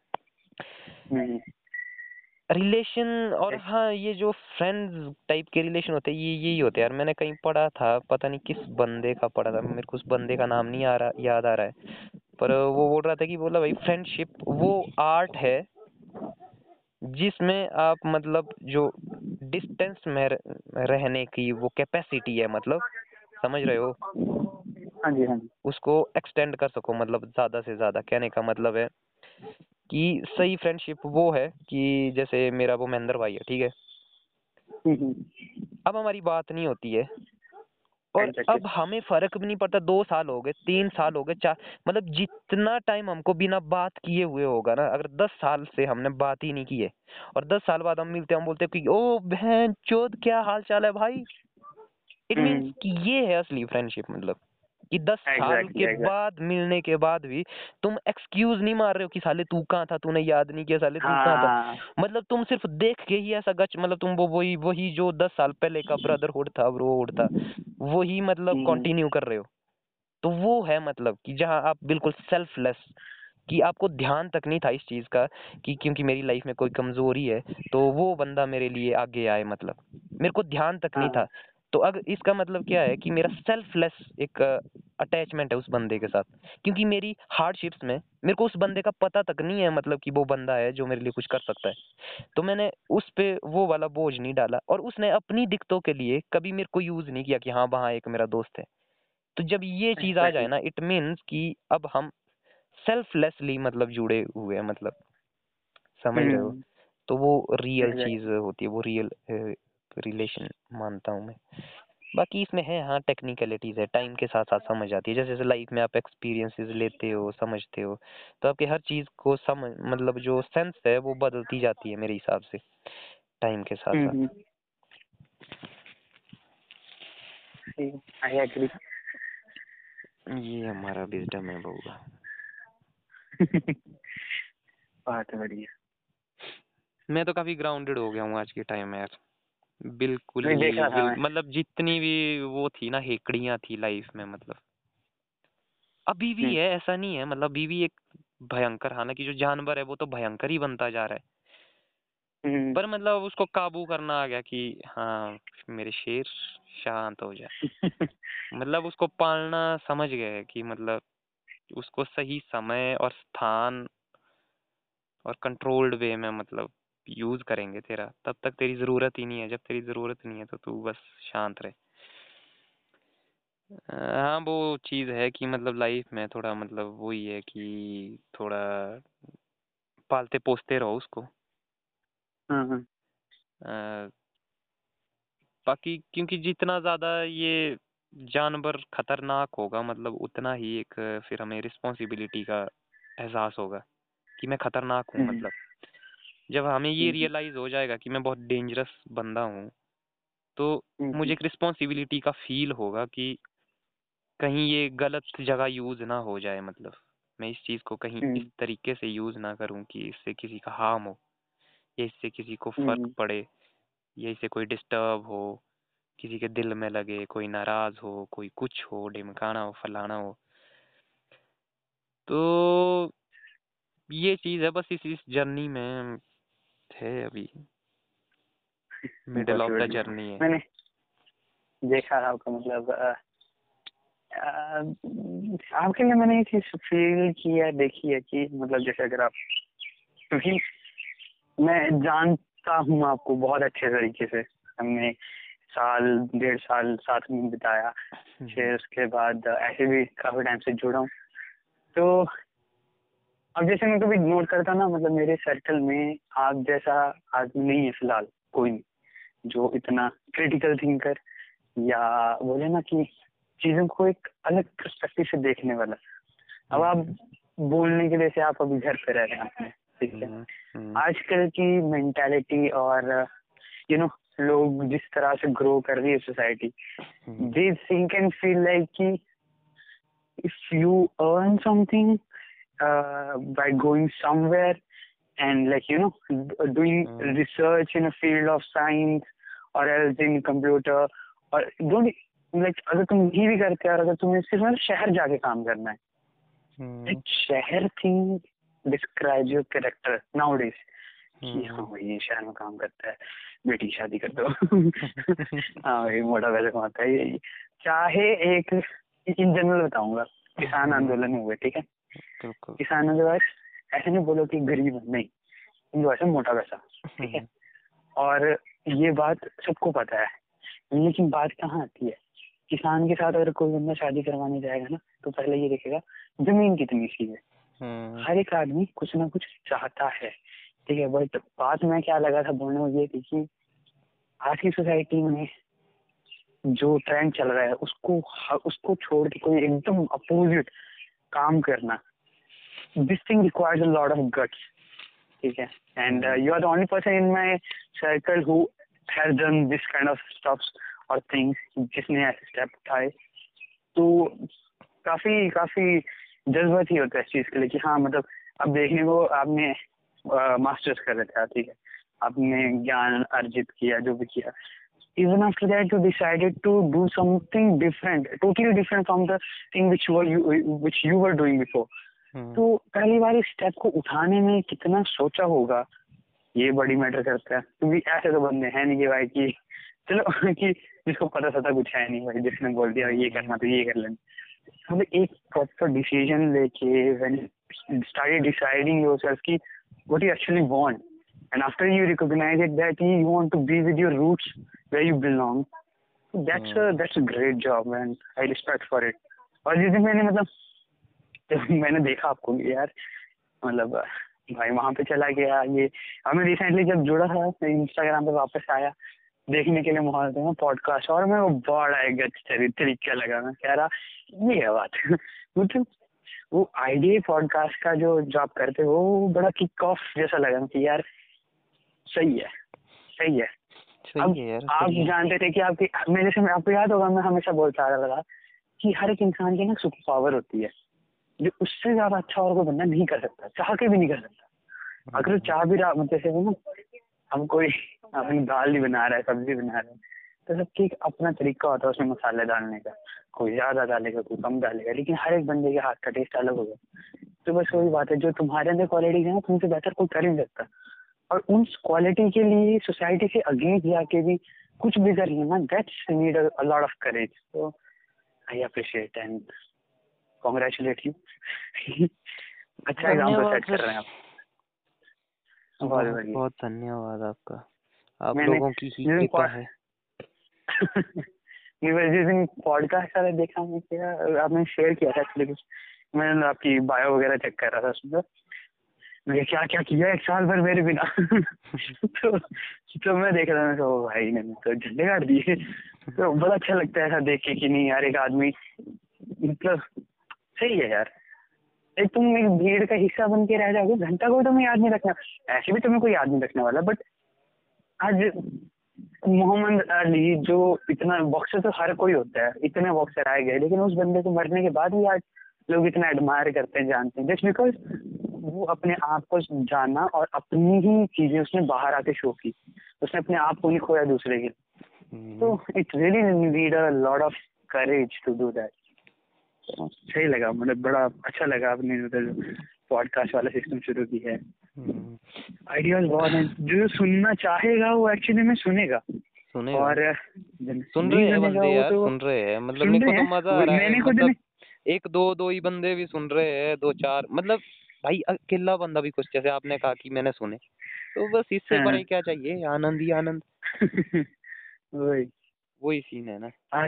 रिलेशन और हाँ ये जो फ्रेंड्स टाइप के रिलेशन होते हैं ये यही होते हैं यार। मैंने कहीं पढ़ा था पता नहीं किस बंदे का पढ़ा था मेरे को उस बंदे का नाम नहीं आ रहा याद आ रहा है। पर वो बोल रहा था कि बोला भाई फ्रेंडशिप वो आर्ट है। जिसमें आप मतलब जो डिस्टेंस में रहने की वो कैपेसिटी है मतलब समझ रहे हो? हाँ जी हाँ जी। उसको एक्सटेंड कर सको मतलब ज़्यादा से ज़्यादा। कहने का मतलब है कि सही फ्रेंडशिप वो है कि जैसे मेरा वो महेंद्र भाई है ठीक है? हम्म, हम्म, अब हमारी बात नहीं होती है। और अब हमें फ़र्क भी नहीं पड़ता दो साल हो गए तीन साल हो गए चार मतलब जितना टाइम हमको बिना बात किए हुए होगा ना अगर दस साल से हमने बात ही नहीं की है और दस साल बाद हम मिलते हैं हम बोलते हैं कि ओ बहन चोद क्या हाल चाल है भाई? It means hmm. कि ये है असली फ्रेंडशिप मतलब। कि दस exactly, साल के exactly. बाद मिलने के बाद भी तुम एक्सक्यूज नहीं मार रहे हो कि साले तू कहाँ था तूने याद नहीं किया साले तू कहाँ था हाँ मतलब तुम सिर्फ़ देख के ही ऐसा गच मतलब तुम वो वही वही जो दस साल पहले का ब्रदरहुड था ब्रोहुड था वही मतलब हम्म। कंटिन्यू कर रहे हो तो वो है मतलब कि जहाँ आप बिल्कुल सेल्फलेस कि आपको ध्यान तक नहीं था इस चीज़ का कि क्योंकि मेरी लाइफ में कोई कमज़ोरी है तो वो बंदा मेरे लिए आगे आए मतलब मेरे को ध्यान तक नहीं हाँ। था तो अगर इसका मतलब क्या है कि मेरा सेल्फलेस एक अटैचमेंट है उस बंदे के साथ। क्योंकि मेरी हार्डशिप्स में मेरे को उस बंदे का पता तक नहीं है मतलब कि वो बंदा है जो मेरे लिए कुछ कर सकता है। तो मैंने उस पर वो वाला बोझ नहीं डाला और उसने अपनी दिक्कतों के लिए कभी मेरे को यूज़ नहीं किया कि हाँ वहाँ एक मेरा दोस्त है। तो जब ये चीज़ आ जाए ना इट मीन्स कि अब हम सेल्फलेसली मतलब जुड़े हुए हैं मतलब। समझ रहे हो? हम्म, तो वो रियल चीज़ होती है वो रियल रिलेशन मानता हूँ मैं। बाकी इसमें है हाँ टेक्निकलिटीज है टाइम के साथ साथ समझ आती है। जैसे जैसे लाइफ में आप एक्सपीरियंसेस लेते हो समझते हो तो आपके हर चीज़ को समझ मतलब जो सेंस है वो बदलती जाती है मेरे हिसाब से टाइम के साथ साथ। हम्म, आई एग्री ये हमारा विजडम है बउआ *laughs* बात बढ़िया। मैं तो काफ़ी ग्राउंडेड हो गया हूँ आज के टाइम में यार। बिल्कुल नहीं, देखा था बिल- मतलब जितनी भी वो थी ना हेकड़ियाँ थी लाइफ में मतलब। अभी भी हम्म। है ऐसा नहीं है मतलब अभी भी एक भयंकर हालाँकि जो जानवर है वो तो भयंकर ही बनता जा रहा है। हम्म, पर मतलब उसको काबू करना आ गया कि हाँ मेरे शेर शांत हो जाए। *laughs* मतलब उसको पालना समझ गए कि मतलब उसको सही समय और स्थान और कंट्रोल्ड वे में मतलब यूज़ करेंगे तेरा तब तक तेरी ज़रूरत ही नहीं है जब तेरी ज़रूरत नहीं है तो तू बस शांत रहे। हाँ वो चीज़ है कि मतलब लाइफ में थोड़ा मतलब वही है कि थोड़ा पालते पोसते रहो उसको। हाँ हाँ। बाकी क्योंकि जितना ज़्यादा ये जानवर खतरनाक होगा मतलब उतना ही एक फिर हमें रिस्पॉन्सिबिलिटी का एहसास होगा कि मैं खतरनाक हूँ हम्म। मतलब। जब हमें ये हम्म। रियलाइज़ हो जाएगा कि मैं बहुत डेंजरस बंदा हूँ तो हम्म, मुझे एक रिस्पॉन्सिबिलिटी का फील होगा कि कहीं ये गलत जगह यूज़ ना हो जाए मतलब मैं इस चीज़ को कहीं हम्म। इस तरीके से यूज़ ना करूँ कि इससे किसी का हार्म हो या इससे किसी को हम्म। फ़र्क पड़े या इससे कोई डिस्टर्ब हो किसी के दिल में लगे कोई नाराज़ हो कोई कुछ हो ढिमकाना हो फलाना हो तो ये चीज़ है बस इस इस जर्नी में है अभी। मिडिल ऑफ़ द जर्नी है। मैंने देखा आपका मतलब आपके लिए मैंने ये चीज़ फील की है देखी है कि मतलब जैसे अगर आप क्योंकि मैं जानता हूँ आपको बहुत अच्छे तरीके से। हमने साल डेढ़ साल साथ में बिताया। फिर उसके बाद ऐसे भी काफ़ी टाइम से जुड़ा हूँ। तो अब जैसे मैं कभी नोट करता ना मतलब मेरे सर्कल में आप जैसा आदमी नहीं है फ़िलहाल कोई नहीं जो इतना क्रिटिकल थिंकर या बोले ना कि चीज़ों को एक अलग पर्सपेक्टिव से देखने वाला। अब आप बोलने के लिए से आप अभी घर पे रह रहे हैं अपने ठीक है? हम्म, हम्म, आजकल की मेंटालिटी और यू नो लोग जिस तरह से ग्रो कर रही है society hmm, they think and feel like कि if you earn something uh, by going somewhere and like you know doing Hmm. research in a field of science or else in computer or don't like अगर तुम ये भी करते हो और अगर तुम्हें सिर्फ़ मतलब शहर जाके काम करना है। हम्म, एक शहर thing describe your character nowadays कि हम्म, हाँ भाई ये शहर में काम करता है बेटी शादी कर दो। *laughs* हाँ भाई मोटा पैसा कमाता है ये चाहे एक इन जनरल बताऊँगा किसान आंदोलन हुए ठीक है? किसानों के पास ऐसे नहीं बोलो कि गरीब है नहीं। इनके पास है मोटा पैसा ठीक है? और ये बात सबको पता है लेकिन बात कहाँ आती है? किसान के साथ अगर कोई बंदा शादी करवाने जाएगा ना तो पहले ये देखेगा ज़मीन कितनी सी है। हम्म, हर एक आदमी कुछ ना कुछ चाहता है ठीक है? बट बात में क्या लगा था बोलने में ये थी कि आज की सोसाइटी में जो ट्रेंड चल रहा है उसको उसको छोड़ के कोई एकदम अपोजिट काम करना। This thing requires a lot of guts ठीक है? And you are the only person in my circle who has done this kind of stuffs और थिंग्स जिसने ऐसे स्टेप उठाए। तो काफ़ी काफ़ी जज्बात ही होता है इस चीज़ के लिए कि हाँ मतलब अब देखने को आपने मास्टर्स कर रखा, ठीक है? आपने ज्ञान अर्जित किया, जो भी किया। Even after that you decided to do something different totally different from the thing which were you which you were doing before हम्म, तो पहली बार इस स्टेप को उठाने में कितना सोचा होगा ये बड़ी मैटर करता है क्योंकि ऐसे तो बंदे हैं नहीं कि भाई कि चलो कि जिसको पता सता कुछ है नहीं भाई जिसने बोल दिया ये करना तो ये कर लेना मतलब एक प्रॉपर डिसीज़न लेके when started deciding yourself ki what you actually want and after you recognize it that you want to be with your roots where you belong. So that's a that's a great job and I respect for it. और जिस दिन मैंने मतलब जब मैंने देखा आपको यार मतलब भाई वहाँ पे चला गया ये हमें रिसेंटली जब जुड़ा था इंस्टाग्राम पे वापस आया देखने के लिए माहौल था पॉडकास्ट और मैं वो बड़ा एक अच्छा तरीका लगा। मैं कह रहा ये है बात *laughs* मतलब वो आइडिया पॉडकास्ट का जो जॉब करते हो वो बड़ा किक ऑफ़ जैसा लगा कि यार सही है सही है। अब है आप जानते थे कि आपकी मेरे से आपको याद होगा मैं हमेशा बोलता आ रहा था कि हर एक इंसान की ना सुपर पावर होती है जो उससे ज़्यादा अच्छा और कोई बंदा नहीं कर सकता चाह के भी नहीं कर सकता। अगर चाह भी रहा मतलब जैसे ना हम कोई अपनी दाल ही बना रहा है सब्ज़ी बना रहे है तो सबकी एक अपना तरीका होता है उसमें मसाले डालने का कोई ज़्यादा डालेगा कोई कम डालेगा लेकिन हर एक बंदे के हाथ का टेस्ट अलग होगा। तो बस वही बात है जो तुम्हारे अंदर क्वालिटी है ना तुमसे बेहतर कोई कर ही नहीं सकता। और उन क्वालिटी के लिए सोसाइटी से अगेंस्ट जाके भी कुछ भी कर लेना that's need a lot of courage तो I appreciate and congratulate you अच्छा धन्यवाद सेट कर रहे हैं आप। बहुत बहुत धन्यवाद आपका। आप लोगों की ही कृपा है। जिस दिन पॉडकास्ट वाला देखा मैं क्या आपने शेयर किया था एक्चुअली कुछ। मैंने आपकी बायो वगैरह चेक कर रहा था उसमें। मैं क्या क्या किया एक साल भर मेरे बिना। तो तो मैं देख रहा था भाई ने तो झंडे काट दिए। तो बड़ा अच्छा लगता है ऐसा देख के कि नहीं यार, एक आदमी मतलब सही है यार। एक तुम एक भीड़ का हिस्सा बन के रह जाओगे, घंटा को तुम्हें याद नहीं रखना। ऐसे भी तुम्हें कोई याद नहीं रखने वाला बट आज मोहम्मद अली जो इतना बॉक्सर तो हर कोई होता है, इतने बॉक्सर आए गए, लेकिन उस बंदे को मरने के बाद भी आज लोग इतना एडमायर करते हैं, जानते हैं। जस्ट बिकॉज़ वो अपने आप को जाना और अपनी ही चीज़ें उसने बाहर आके शो की। उसने अपने आप को नहीं खोया दूसरे के हम्म, तो it really need a lot of courage to do that सही लगा मतलब बड़ा अच्छा लगा आपने मतलब पॉडकास्ट वाला सिस्टम शुरू किया है। हम्म, आइडियाज़ बहुत हैं। जो सुनना चाहेगा वो एक्चुअली में सुनेगा। सुनेगा। और सुन रहे हैं बंदे यार तो सुन रहे हैं। मतलब मेरे को तो मज़ा आ रहा है। मैंने खुद मतलब एक दो दो ही बंदे भी सुन रहे हैं दो चार। मतलब भाई अकेला बंदा भी कुछ जैसे आपने कहा कि मैंने सुने। तो बस इससे हाँ। बड़े क्या चाहिए? आनंद ही आनंद। *laughs* वही। वही सीन है ना।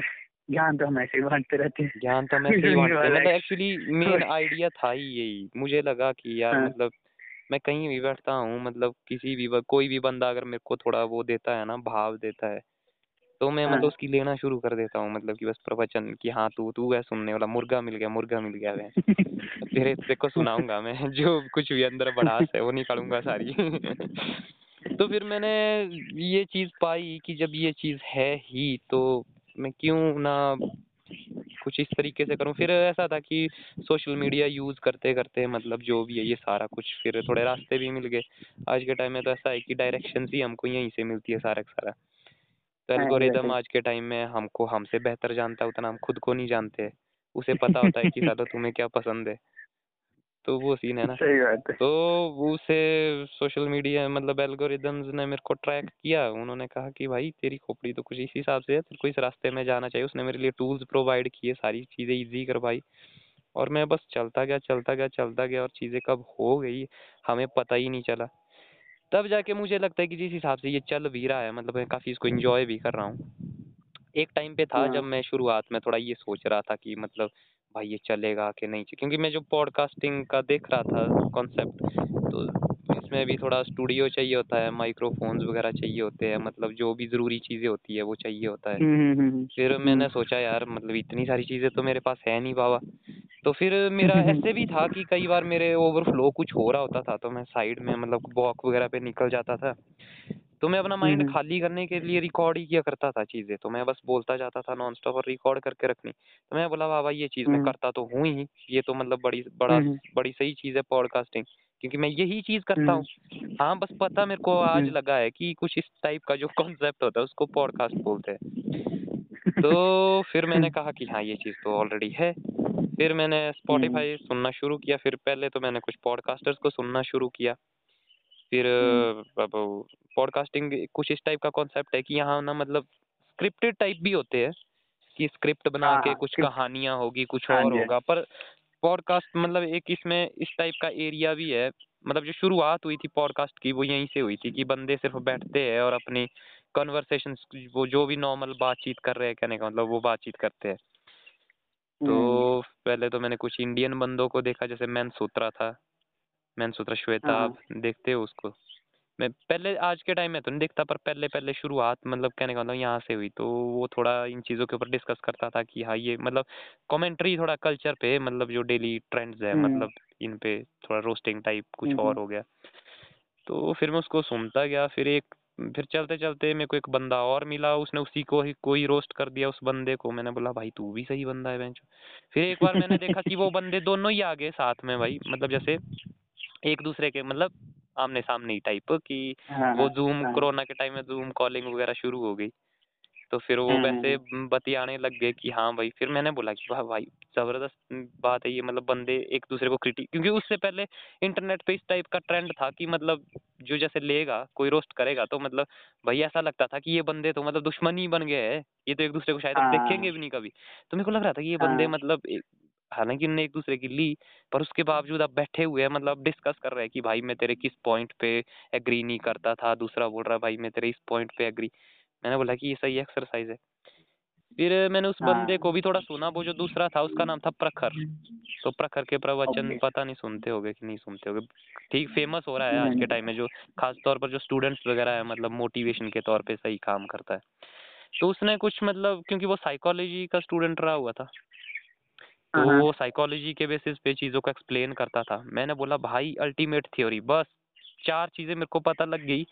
ज्ञान तो हम ऐसे ही बांटते रहते हैं। ज्ञान तो मैं सही सुनने बांटते वाला मतलब एक्चुअली मेन आइडिया था ही यही। मुझे लगा कि यार हाँ। मतलब मैं कहीं भी बैठता हूँ मतलब किसी भी कोई भी बंदा अगर मेरे को थोड़ा वो देता है ना भाव देता है तो मैं हाँ। मतलब उसकी लेना शुरू कर देता हूँ मतलब कि बस प्रवचन कि हाँ तू तू है सुनने वाला मुर्गा मिल गया मुर्गा मिल गया मैं तेरे को सुनाऊँगा मैं *laughs* जो कुछ भी अंदर भड़ास है वो निकालूँगा सारी। *laughs* तो फिर मैंने ये चीज़ पाई कि जब ये चीज़ है ही तो मैं क्यों ना कुछ इस तरीके से करूँ? फिर ऐसा था कि सोशल मीडिया यूज़ करते करते मतलब जो भी है ये सारा कुछ फिर थोड़े रास्ते भी मिल गए। आज के टाइम में तो ऐसा है कि डायरेक्शन ही हमको यहीं से मिलती है सारा का सारा। तो हाँ, एल्गोरिदम आज के टाइम में हमको हमसे बेहतर जानता है उतना हम खुद को नहीं जानते। उसे पता होता है कि साला तुम्हें क्या पसंद है। तो वो सीन है ना। सही बात है। तो उसे सोशल मीडिया मतलब एल्गोरिदम्स ने मेरे को ट्रैक किया। उन्होंने कहा कि भाई तेरी खोपड़ी तो कुछ इस हिसाब से है तेरे को इस रास्ते में जाना चाहिए। उसने मेरे लिए टूल्स प्रोवाइड किए सारी चीज़ें इजी करवाई। और मैं बस चलता गया चलता गया चलता गया और चीज़ें कब हो गई हमें पता ही नहीं चला। तब जाके मुझे लगता है कि जिस हिसाब से ये चल भी रहा है मतलब मैं काफ़ी इसको इंजॉय भी कर रहा हूँ एक टाइम पे था हाँ। जब मैं शुरुआत में थोड़ा ये सोच रहा था कि मतलब भाई ये चलेगा कि नहीं क्योंकि मैं जो पॉडकास्टिंग का देख रहा था कॉन्सेप्ट तो इसमें भी थोड़ा स्टूडियो चाहिए होता है माइक्रोफोन्स वगैरह चाहिए होते हैं मतलब जो भी ज़रूरी चीज़ें होती है वो चाहिए होता है। हम्म, हम्म, हम्म, फिर मैंने सोचा यार मतलब इतनी सारी चीज़ें तो मेरे पास है नहीं बाबा। तो फिर मेरा *laughs* ऐसे भी था कि कई बार मेरे ओवरफ्लो कुछ हो रहा होता था तो मैं साइड में मतलब वॉक वगैरह पे निकल जाता था। तो मैं अपना माइंड खाली करने के लिए रिकॉर्ड ही किया करता था चीज़ें तो मैं बस बोलता जाता था नॉन स्टॉप और रिकॉर्ड करके रखनी। तो मैं बोला बाबा ये चीज़ मैं करता तो हूँ ही ये तो मतलब बड़ी बड़ा बड़ी सही चीज़ है पॉडकास्टिंग क्योंकि मैं यही चीज़ करता हम्म, हूँ हाँ बस पता मेरे को आज हम्म। लगा है कि कुछ इस टाइप का जो कॉन्सेप्ट होता है उसको पॉडकास्ट बोलते हैं। *laughs* तो फिर मैंने कहा कि हाँ ये चीज़ तो ऑलरेडी है। फिर मैंने स्पॉटिफाई सुनना शुरू किया। फिर पहले तो मैंने कुछ पॉडकास्टर्स को सुनना शुरू किया। फिर हम्म। अब पॉडकास्टिंग कुछ इस टाइप का कॉन्सेप्ट है कि यहाँ ना मतलब स्क्रिप्टेड टाइप भी होते हैं कि स्क्रिप्ट बना हाँ, के हाँ, कुछ कहानियाँ होगी कुछ हाँ और हाँ। होगा। पर पॉडकास्ट मतलब एक इसमें इस टाइप का एरिया भी है। मतलब जो शुरुआत हुई थी पॉडकास्ट की वो यहीं से हुई थी कि बंदे सिर्फ़ बैठते हैं और अपनी कन्वर्सेशन वो जो भी नॉर्मल बातचीत कर रहे हैं कहने का मतलब वो बातचीत करते हैं। तो हम्म, पहले तो मैंने कुछ इंडियन बंदों को देखा जैसे मैन सूत्रा था। मैन सूत्रा श्वेता आप देखते हो उसको? मैं पहले आज के टाइम में तो नहीं देखता पर पहले पहले शुरुआत मतलब कहने का मतलब यहाँ से हुई तो वो थोड़ा इन चीज़ों के ऊपर डिस्कस करता था कि हाँ ये मतलब कमेंट्री थोड़ा कल्चर पे मतलब जो डेली ट्रेंड्स है हम्म, मतलब इन पे थोड़ा रोस्टिंग टाइप कुछ हम्म, और हो गया। तो फिर मैं उसको सुनता गया फिर एक फिर चलते चलते मेरे को एक बंदा और मिला उसने उसी को ही कोई रोस्ट कर दिया उस बंदे को। मैंने बोला भाई तू भी सही बंदा है बेंच फिर एक बार मैंने देखा कि वो *laughs* बंदे दोनों ही आ गए साथ में भाई मतलब जैसे एक दूसरे के मतलब आमने सामने ही टाइप कि हाँ, वो हाँ, जूम हाँ, कोरोना के टाइम में जूम कॉलिंग वगैरह शुरू हो गई। तो फिर वो वैसे हम्म, बतियाने लग गए कि हाँ भाई फिर मैंने बोला कि वाह भाई ज़बरदस्त बात है ये मतलब बंदे एक दूसरे को क्रिटिक क्योंकि उससे पहले इंटरनेट पे इस टाइप का ट्रेंड था कि मतलब जो जैसे लेगा कोई रोस्ट करेगा तो मतलब भाई ऐसा लगता था कि ये बंदे तो मतलब दुश्मन ही बन गए हैं। ये तो एक दूसरे को शायद देखेंगे हाँ, भी नहीं कभी। तो मेरे को लग रहा था कि ये बंदे हाँ, मतलब हालाँकि उन्होंने एक दूसरे की ली पर उसके बावजूद अब बैठे हुए हैं मतलब डिस्कस कर रहे हैं कि भाई मैं तेरे किस पॉइंट पे एग्री नहीं करता था दूसरा बोल रहा भाई मैं तेरे इस पॉइंट पे एग्री मैंने बोला कि ये सही एक्सरसाइज है। फिर मैंने उस बंदे हाँ, को भी थोड़ा सुना वो जो दूसरा था उसका नाम था प्रखर। तो प्रखर के प्रवचन पता नहीं सुनते होगे कि नहीं सुनते होगे। ठीक फ़ेमस हो रहा है आज के टाइम में जो खास तौर पर जो स्टूडेंट्स वगैरह है मतलब मोटिवेशन के तौर पे सही काम करता है। तो उसने कुछ मतलब क्योंकि वो साइकोलॉजी का स्टूडेंट रहा हुआ था। तो हाँ, हाँ, वो साइकोलॉजी के बेसिस पे चीज़ों को एक्सप्लेन करता था। मैंने बोला भाई अल्टीमेट थ्योरी बस चार चीज़ें मेरे को पता लग गई।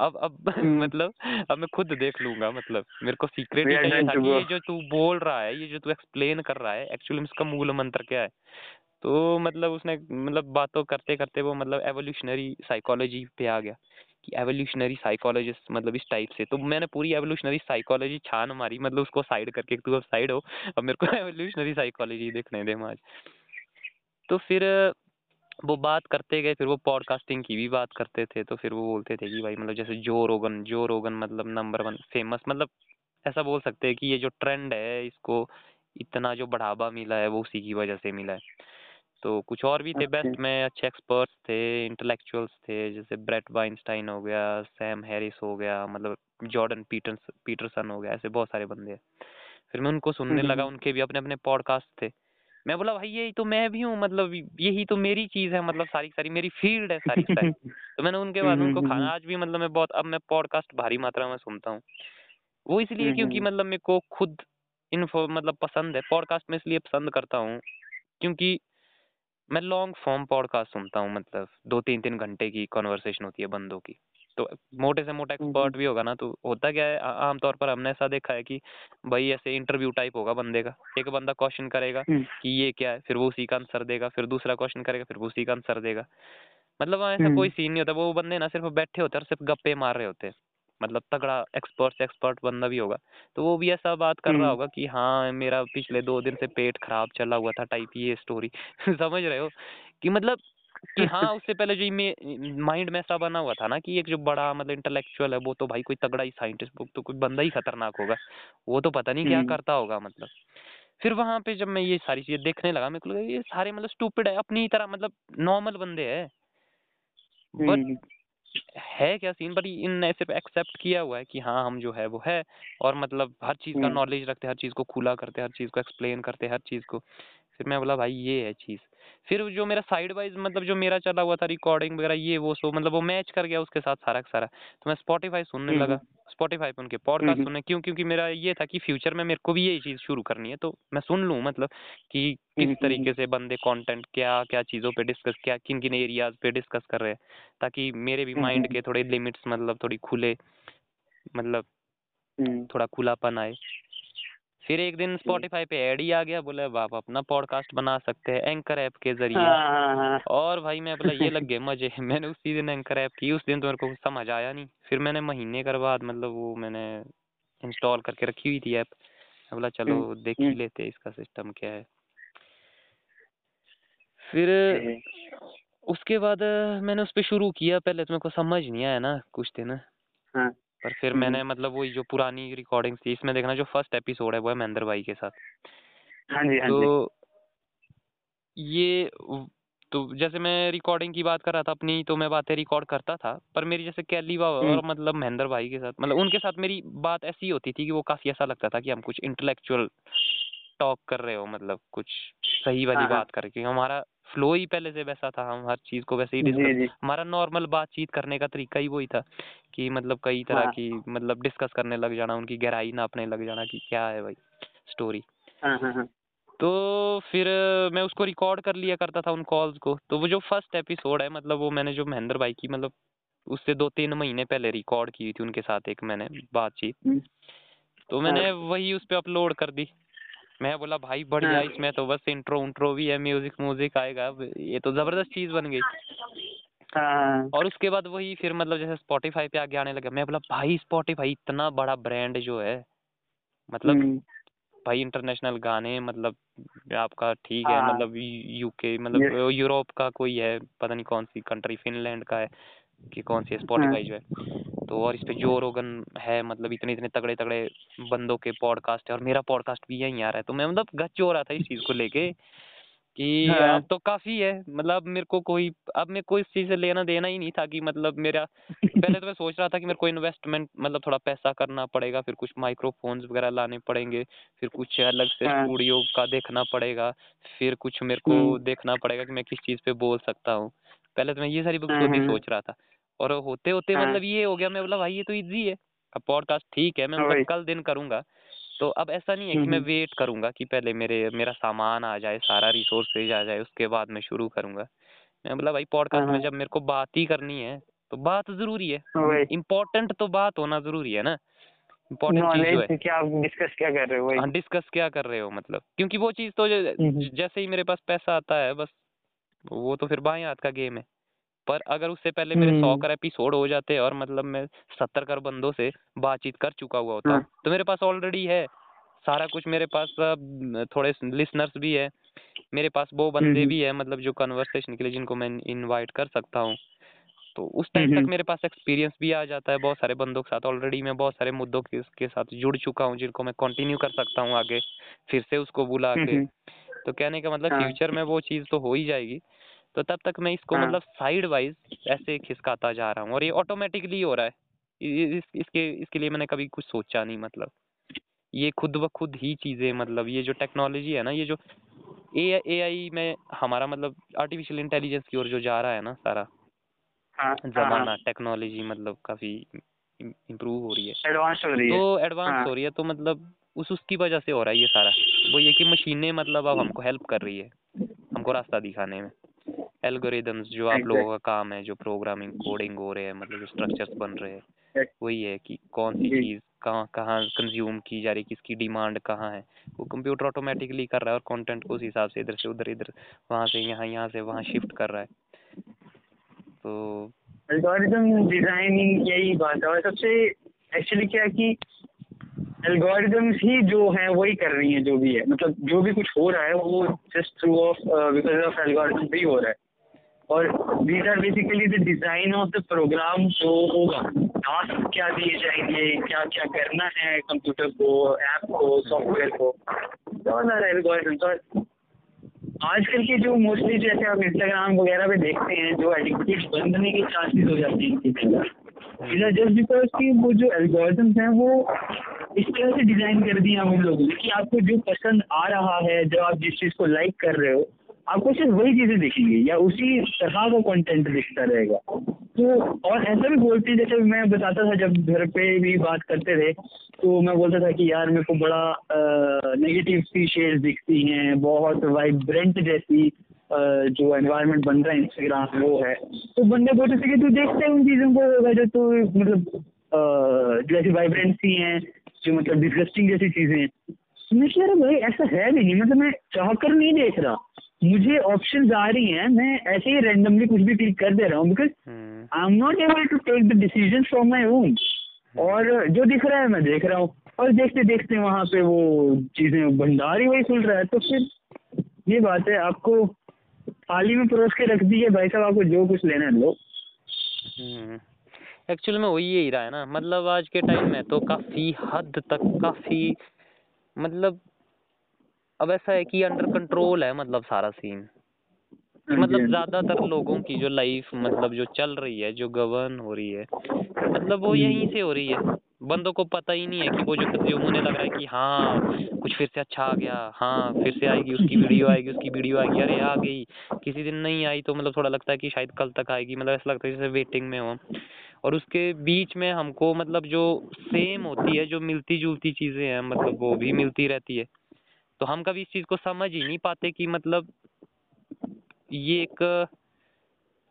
अब अब *laughs* हम्म, मतलब अब मैं खुद देख लूँगा मतलब। मेरे को सीक्रेट ही चाहिए था कि ये जो तू बोल रहा है ये जो तू एक्सप्लेन कर रहा है एक्चुअली इसका मूल मंत्र क्या है? तो मतलब उसने मतलब बातों करते करते वो मतलब एवोल्यूशनरी साइकोलॉजी पे आ गया। कि एवोल्यूशनरी साइकोलॉजिस्ट मतलब इस टाइप से। तो मैंने पूरी एवोल्यूशनरी साइकोलॉजी छान मारी मतलब उसको साइड करके तू अब साइड हो, अब मेरे को *laughs* एवोल्यूशनरी साइकोलॉजी देखने दे आज तो फिर, वो बात करते गए, फिर वो पॉडकास्टिंग की भी बात करते थे तो फिर वो बोलते थे कि भाई मतलब जैसे जो रोगन जो रोगन मतलब नंबर वन फ़ेमस मतलब ऐसा बोल सकते हैं कि ये जो ट्रेंड है, इसको इतना जो बढ़ावा मिला है, वो उसी की वजह से मिला है। तो कुछ और भी थे बेस्ट में अच्छे एक्सपर्ट्स थे इंटेलेक्चुअल्स थे जैसे ब्रेट वाइंस्टाइन हो गया सैम हैरिस हो गया मतलब जॉर्डन पीटर्स पीटरसन हो गया ऐसे बहुत सारे बंदे हैं। फिर मैं उनको सुनने लगा हम्म, उनके भी अपने अपने पॉडकास्ट थे। मैं बोला भाई यही तो मैं भी हूँ मतलब यही तो मेरी चीज़ है मतलब सारी सारी मेरी फ़ील्ड है सारी सारी। *laughs* तो मैंने उनके बाद हम्म, उनको हम्म, खाना हम्म, आज भी मतलब मैं बहुत अब मैं पॉडकास्ट भारी मात्रा में सुनता हूँ। वो इसलिए हम्म, क्योंकि हम्म। मतलब मेरे को खुद इन्फो मतलब पसंद है पॉडकास्ट में इसलिए पसंद करता हूँ क्योंकि मैं लॉन्ग फॉर्म पॉडकास्ट सुनता हूँ मतलब दो तीन तीन घंटे की कॉन्वर्सेशन होती है बंदों की। तो मोटे से मोटा एक्सपर्ट भी होगा ना तो होता क्या है आमतौर पर हमने ऐसा देखा है कि भाई ऐसे इंटरव्यू टाइप होगा बंदे का। एक बंदा क्वेश्चन करेगा कि ये क्या है फिर वो उसी का आंसर देगा फिर दूसरा क्वेश्चन करेगा फिर वो उसी का आंसर देगा। मतलब वहाँ ऐसा कोई सीन नहीं होता वो बंदे ना सिर्फ़ बैठे होते हैं और सिर्फ़ गप्पे मार रहे होते। हैं मतलब तगड़ा एक्सपर्ट से एक्सपर्ट बंदा भी होगा। तो वो भी ऐसा बात कर रहा हम्म, होगा कि हाँ मेरा पिछले दो दिन से पेट खराब चला हुआ था टाइप ये स्टोरी *laughs* समझ रहे हो? कि मतलब कि *laughs* हाँ उससे पहले जो माइंड में ऐसा बना हुआ था ना कि एक जो बड़ा मतलब इंटेलेक्चुअल है वो तो भाई कोई तगड़ा ही साइंटिस्ट तो कोई बंदा ही खतरनाक होगा। वो तो पता नहीं क्या हम्म, करता होगा मतलब। फिर वहाँ पे जब मैं ये सारी चीज़ें देखने लगा मेरे को लगा ये सारे मतलब स्टूपिड है अपनी तरह मतलब नॉर्मल बंदे है। बट है क्या सीन पर इनने सिर्फ़ एक्सेप्ट किया हुआ है कि हाँ हम जो है वो है। और मतलब हर चीज़ का हम्म, नॉलेज रखते हैं हर चीज़ को खुला करते हैं हर चीज़ को एक्सप्लेन करते हैं हर चीज़ को। फिर मैं बोला भाई ये है चीज़। फिर जो मेरा साइड वाइज मतलब जो मेरा चला हुआ था रिकॉर्डिंग वगैरह ये वो सो मतलब वो मैच कर गया उसके साथ सारा का सारा। तो मैं स्पॉटिफाई सुनने हम्म, लगा। स्पॉटिफाई पे उनके पॉडकास्ट हम्म, सुनने क्यों? क्योंकि मेरा ये था कि फ्यूचर में मेरे को भी यही चीज़ शुरू करनी है तो मैं सुन लूँ मतलब कि किस हम्म, तरीके से बंदे कंटेंट क्या क्या चीज़ों पे डिस्कस क्या किन किन एरियाज़ पे डिस्कस कर रहे हैं ताकि मेरे भी हम्म, माइंड के थोड़े लिमिट्स मतलब थोड़ी खुले मतलब हम्म, थोड़ा खुलापन आए। फिर एक दिन स्पॉटिफाई पे ऐड ही आ गया बोले अब आप अपना पॉडकास्ट बना सकते हैं एंकर ऐप के ज़रिए। हाँ, हाँ, हाँ, और भाई मैं बोला ये लग *laughs* गए मज़े। *laughs* मैंने उसी दिन एंकर ऐप की उस दिन तो मेरे को समझ आया नहीं। फिर मैंने महीने कर बाद मतलब वो मैंने इंस्टॉल करके रखी हुई थी ऐप बोला चलो हम्म, देख ही हम्म, लेते हैं इसका सिस्टम क्या है। फिर उसके बाद मैंने उस पर शुरू किया पहले तो मेरे को समझ नहीं आया ना कुछ दिन। हाँ, पर फिर हम्म, मैंने मतलब वही जो पुरानी रिकॉर्डिंग थी इसमें देखना जो फ़र्स्ट एपिसोड है वो है महेंद्र भाई के साथ। हाँ जी हाँ तो ये तो जैसे मैं रिकॉर्डिंग की बात कर रहा था अपनी तो मैं बातें रिकॉर्ड करता था पर मेरी जैसे कैली हम्म, और मतलब महेंद्र भाई के साथ मतलब उनके साथ मेरी बात ऐसी होती थी कि वो काफ़ी ऐसा लगता था कि हम कुछ इंटेलेक्चुअल टॉक कर रहे हो मतलब कुछ सही वाली हाँ हाँ। बात करके। हमारा फ्लो ही पहले से वैसा था हम हर चीज़ को वैसे ही डिस्कस हमारा नॉर्मल बातचीत करने का तरीका ही वही था कि मतलब कई तरह हाँ। की मतलब डिस्कस करने लग जाना उनकी गहराई नापने लग जाना कि क्या है भाई स्टोरी हाँ हाँ हाँ। तो फिर मैं उसको रिकॉर्ड कर लिया करता था उन कॉल्स को तो वो जो फ़र्स्ट एपिसोड है मतलब वो मैंने जो महेंद्र भाई की मतलब उससे दो तीन महीने पहले रिकॉर्ड की थी उनके साथ एक मैंने बातचीत। हम्म, तो मैंने वही उस पर अपलोड कर दी। मैं बोला भाई बढ़िया हाँ। इसमें तो बस इंट्रो उंट्रो भी है म्यूज़िक म्यूज़िक आएगा ये तो ज़बरदस्त चीज़ बन गई। हाँ। और उसके बाद वही फिर मतलब जैसे स्पॉटिफाई पे आगे आने लगा मैं बोला भाई स्पॉटिफाई इतना बड़ा ब्रांड जो है मतलब हम्म, भाई इंटरनेशनल गाने मतलब आपका ठीक है हाँ। मतलब यूके मतलब यूरोप का कोई है पता नहीं कौन सी कंट्री फिनलैंड का है कि कौन सी स्पॉटिफाई जो है। तो और इस पे जो रोगन है मतलब इतने इतने तगड़े तगड़े बंदों के पॉडकास्ट है और मेरा पॉडकास्ट भी यहीं आ रहा है। तो मैं मतलब गच हो रहा था इस चीज़ को लेके कि हाँ। तो काफ़ी है मतलब मेरे को कोई अब मेरे को इस चीज़ से लेना देना ही नहीं था कि मतलब मेरा पहले तो मैं सोच रहा था कि मेरे को इन्वेस्टमेंट मतलब थोड़ा पैसा करना पड़ेगा फिर कुछ माइक्रोफोन्स वगैरह लाने पड़ेंगे फिर कुछ अलग से हाँ। स्टूडियो का देखना पड़ेगा फिर कुछ मेरे को हम्म, देखना पड़ेगा कि मैं किस चीज़ पे बोल सकता हूँ। पहले तो मैं ये सारी खुद ही हाँ। सोच रहा था। और होते होते हाँ। मतलब ये हो गया मैं बोला भाई ये तो इजी है। अब पॉडकास्ट ठीक है मैं हाँ मतलब कल दिन करूँगा। तो अब ऐसा नहीं है कि हम्म, मैं हम्म, वेट करूँगा कि पहले मेरे मेरा सामान आ जाए सारा रिसोर्सेज आ जाए उसके बाद मैं शुरू करूँगा। मैं बोला भाई हाँ पॉडकास्ट में हाँ। जब मेरे को बात ही करनी है तो बात ज़रूरी है। इम्पोर्टेंट तो बात होना ज़रूरी है ना? इम्पोर्टेंट है। क्या डिस्कस क्या कर रहे हो हाँ डिस्कस क्या कर रहे हो मतलब? क्योंकि वो चीज़ तो हम्म, जैसे ही मेरे पास पैसा आता है बस वो तो फिर बाएँ हाथ का गेम है। पर अगर उससे पहले मेरे सौ हम्म, कर एपिसोड हो जाते और मतलब मैं सत्तर कर बंदों से बातचीत कर चुका हुआ होता हाँ। तो मेरे पास ऑलरेडी है। सारा कुछ मेरे पास थोड़े लिसनर्स भी है। मेरे पास वो बंदे हम्म, भी है मतलब जो कन्वर्सेशन के लिए जिनको मैं इनवाइट कर सकता हूँ। तो उस टाइम तक हम्म, मेरे पास एक्सपीरियंस भी आ जाता है बहुत सारे बंदों के साथ। ऑलरेडी मैं बहुत सारे मुद्दों के, के साथ जुड़ चुका हूँ जिनको मैं कंटिन्यू कर सकता हूँ आगे फिर से उसको बुला के। हम्म, तो कहने का मतलब हाँ। फ्यूचर में वो चीज़ तो हो ही जाएगी। तो तब तक मैं इसको हाँ। मतलब साइड वाइज ऐसे खिसकाता जा रहा हूँ और ये ऑटोमेटिकली हो रहा है। इस, इसके इसके लिए मैंने कभी कुछ सोचा नहीं मतलब। ये खुद ब खुद ही चीज़ें मतलब ये जो टेक्नोलॉजी है ना ये जो ए ए आई में हमारा मतलब आर्टिफिशियल इंटेलिजेंस की ओर जो जा रहा है ना सारा। हाँ हाँ हाँ। जमाना टेक्नोलॉजी मतलब काफ़ी इम्प्रूव हो रही है। एडवांस हो रही है। तो एडवांस हाँ। हो रही है तो मतलब उस उसकी वजह से हो रहा है ये सारा। वो ये कि मशीनें मतलब अब हमको हेल्प कर रही है हमको रास्ता दिखाने में। एल्गोरिदम्स जो आप लोगों का काम है जो प्रोग्रामिंग कोडिंग हो रहे हैं मतलब जो स्ट्रक्चर्स बन रहे हैं वही है कि कौन सी। चीज़ कहाँ कहाँ कंज्यूम की जा रही है किसकी डिमांड कहाँ है। वो कंप्यूटर ऑटोमेटिकली कर रहा है और कंटेंट उस हिसाब से इधर से उधर इधर वहाँ से यहाँ यहाँ से वहाँ शिफ्ट कर रहा है। तो एल्गोरिदम डिज़ाइनिंग यही बात है और सबसे एक्चुअली क्या है कि एल्गोरिदम्स ही जो हैं वही कर रही हैं जो भी है। मतलब जो भी कुछ हो रहा है वो just through of because of algorithm भी हो रहा है। और these are basically design of the program जो होगा टास्क क्या दिए जाएँगे, क्या क्या करना है कंप्यूटर को ऐप को सॉफ्टवेयर को? आर एल्गोरिदम्स और आजकल के जो मोस्टली जैसे आप इंस्टाग्राम वगैरह पे देखते हैं, जो एडिक्टेड बनने के चांसेस हो जाते हैं चीज़ें जस्ट बिकॉज़ कि वो जो एल्गोरिदम्स हैं वो इस तरह से डिज़ाइन कर दिया हम लोगों ने कि आपको जो पसंद आ रहा है, जो आप जिस चीज़ को लाइक कर रहे हो आपको सिर्फ़ वही चीज़ें दिखेंगी या उसी तरह का कंटेंट दिखता रहेगा। तो और ऐसा भी बोलते जैसे मैं बताता था जब घर पे भी बात करते थे तो मैं बोलता था कि यार मेरे को बड़ा नेगेटिव सी शेड्स दिखती हैं बहुत वाइब्रेंट जैसी अ, जो एनवायरनमेंट बन रहा है इंस्टाग्राम वो है। तो बंदे बोलते थे कि तू देखते है उन चीज़ों को जो तू मतलब अ, जो ऐसी वाइब्रेंट सी हैं जो मतलब डिस्गस्टिंग जैसी चीज़ें हैं। तो मैं कह रहा भाई ऐसा है भी नहीं मतलब मैं चाहकर नहीं देख रहा। मुझे ऑप्शन आ रही हैं मैं ऐसे ही रैंडमली कुछ भी क्लिक कर दे रहा हूँ because hmm, I am not able to take the decision from my own और जो दिख रहा है मैं देख रहा हूँ। और देखते देखते वहाँ पे वो चीज़ें भंडार ही वही खुल रहा है तो फिर ये बात है आपको थाली में परोस के रख दीजिए भाई साहब आपको जो कुछ लेना है लो। एक्चुअल में वही यही रहा है ना मतलब आज के टाइम में तो काफ़ी हद तक काफ़ी मतलब अब ऐसा है कि अंडर कंट्रोल है मतलब सारा सीन हाँ जी, मतलब हाँ ज़्यादातर लोगों की जो लाइफ मतलब जो चल रही है जो गवर्न हो रही है मतलब वो यहीं से हो रही है। बंदों को पता ही नहीं है कि वो जो कंज्यूम होने लग रहा है कि हाँ कुछ फिर से अच्छा आ गया हाँ फिर से आएगी उसकी *laughs* वीडियो आएगी उसकी वीडियो आएगी अरे आ गई किसी दिन नहीं आई तो मतलब थोड़ा लगता है कि शायद कल तक आएगी मतलब ऐसा लगता है जैसे वेटिंग में हो। और उसके बीच में हमको मतलब जो सेम होती है जो मिलती जुलती चीज़ें हैं मतलब वो भी मिलती रहती है। तो हम कभी इस चीज़ को समझ ही नहीं पाते कि मतलब ये एक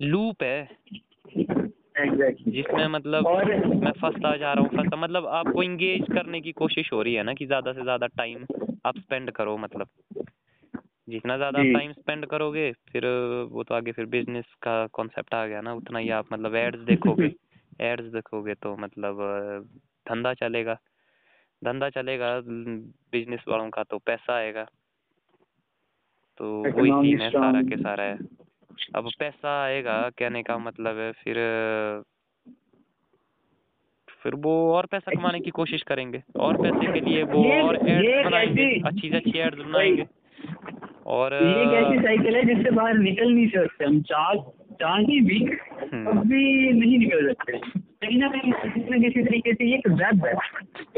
लूप है। जिसमें मतलब और मैं फंसता जा रहा हूँ फंसता मतलब आपको इंगेज करने की कोशिश हो रही है ना कि ज़्यादा से ज़्यादा टाइम आप स्पेंड करो मतलब। जितना ज़्यादा आप टाइम स्पेंड करोगे फिर वो तो आगे फिर बिज़नेस का कॉन्सेप्ट आ गया ना उतना ही आप मतलब एड्स देखोगे। *laughs* एड्स देखोगे तो मतलब धंधा चलेगा। धंधा चलेगा बिज़नेस वालों का तो पैसा आएगा। तो वही सीन है सारा के सारा। है अब पैसा आएगा कहने का मतलब है फिर फिर वो और पैसा कमाने की कोशिश करेंगे। और पैसे के लिए वो ये- और एड्स बनाएँगे अच्छी से अच्छी एड्स बनाएँगे। और ये अ, साइकिल है जिससे बाहर निकल नहीं सकते। हम चाह चाहे भी हम्म। अब भी नहीं निकल सकते। कहीं ना कहीं किसी न किसी तरीके से ये एक वेब है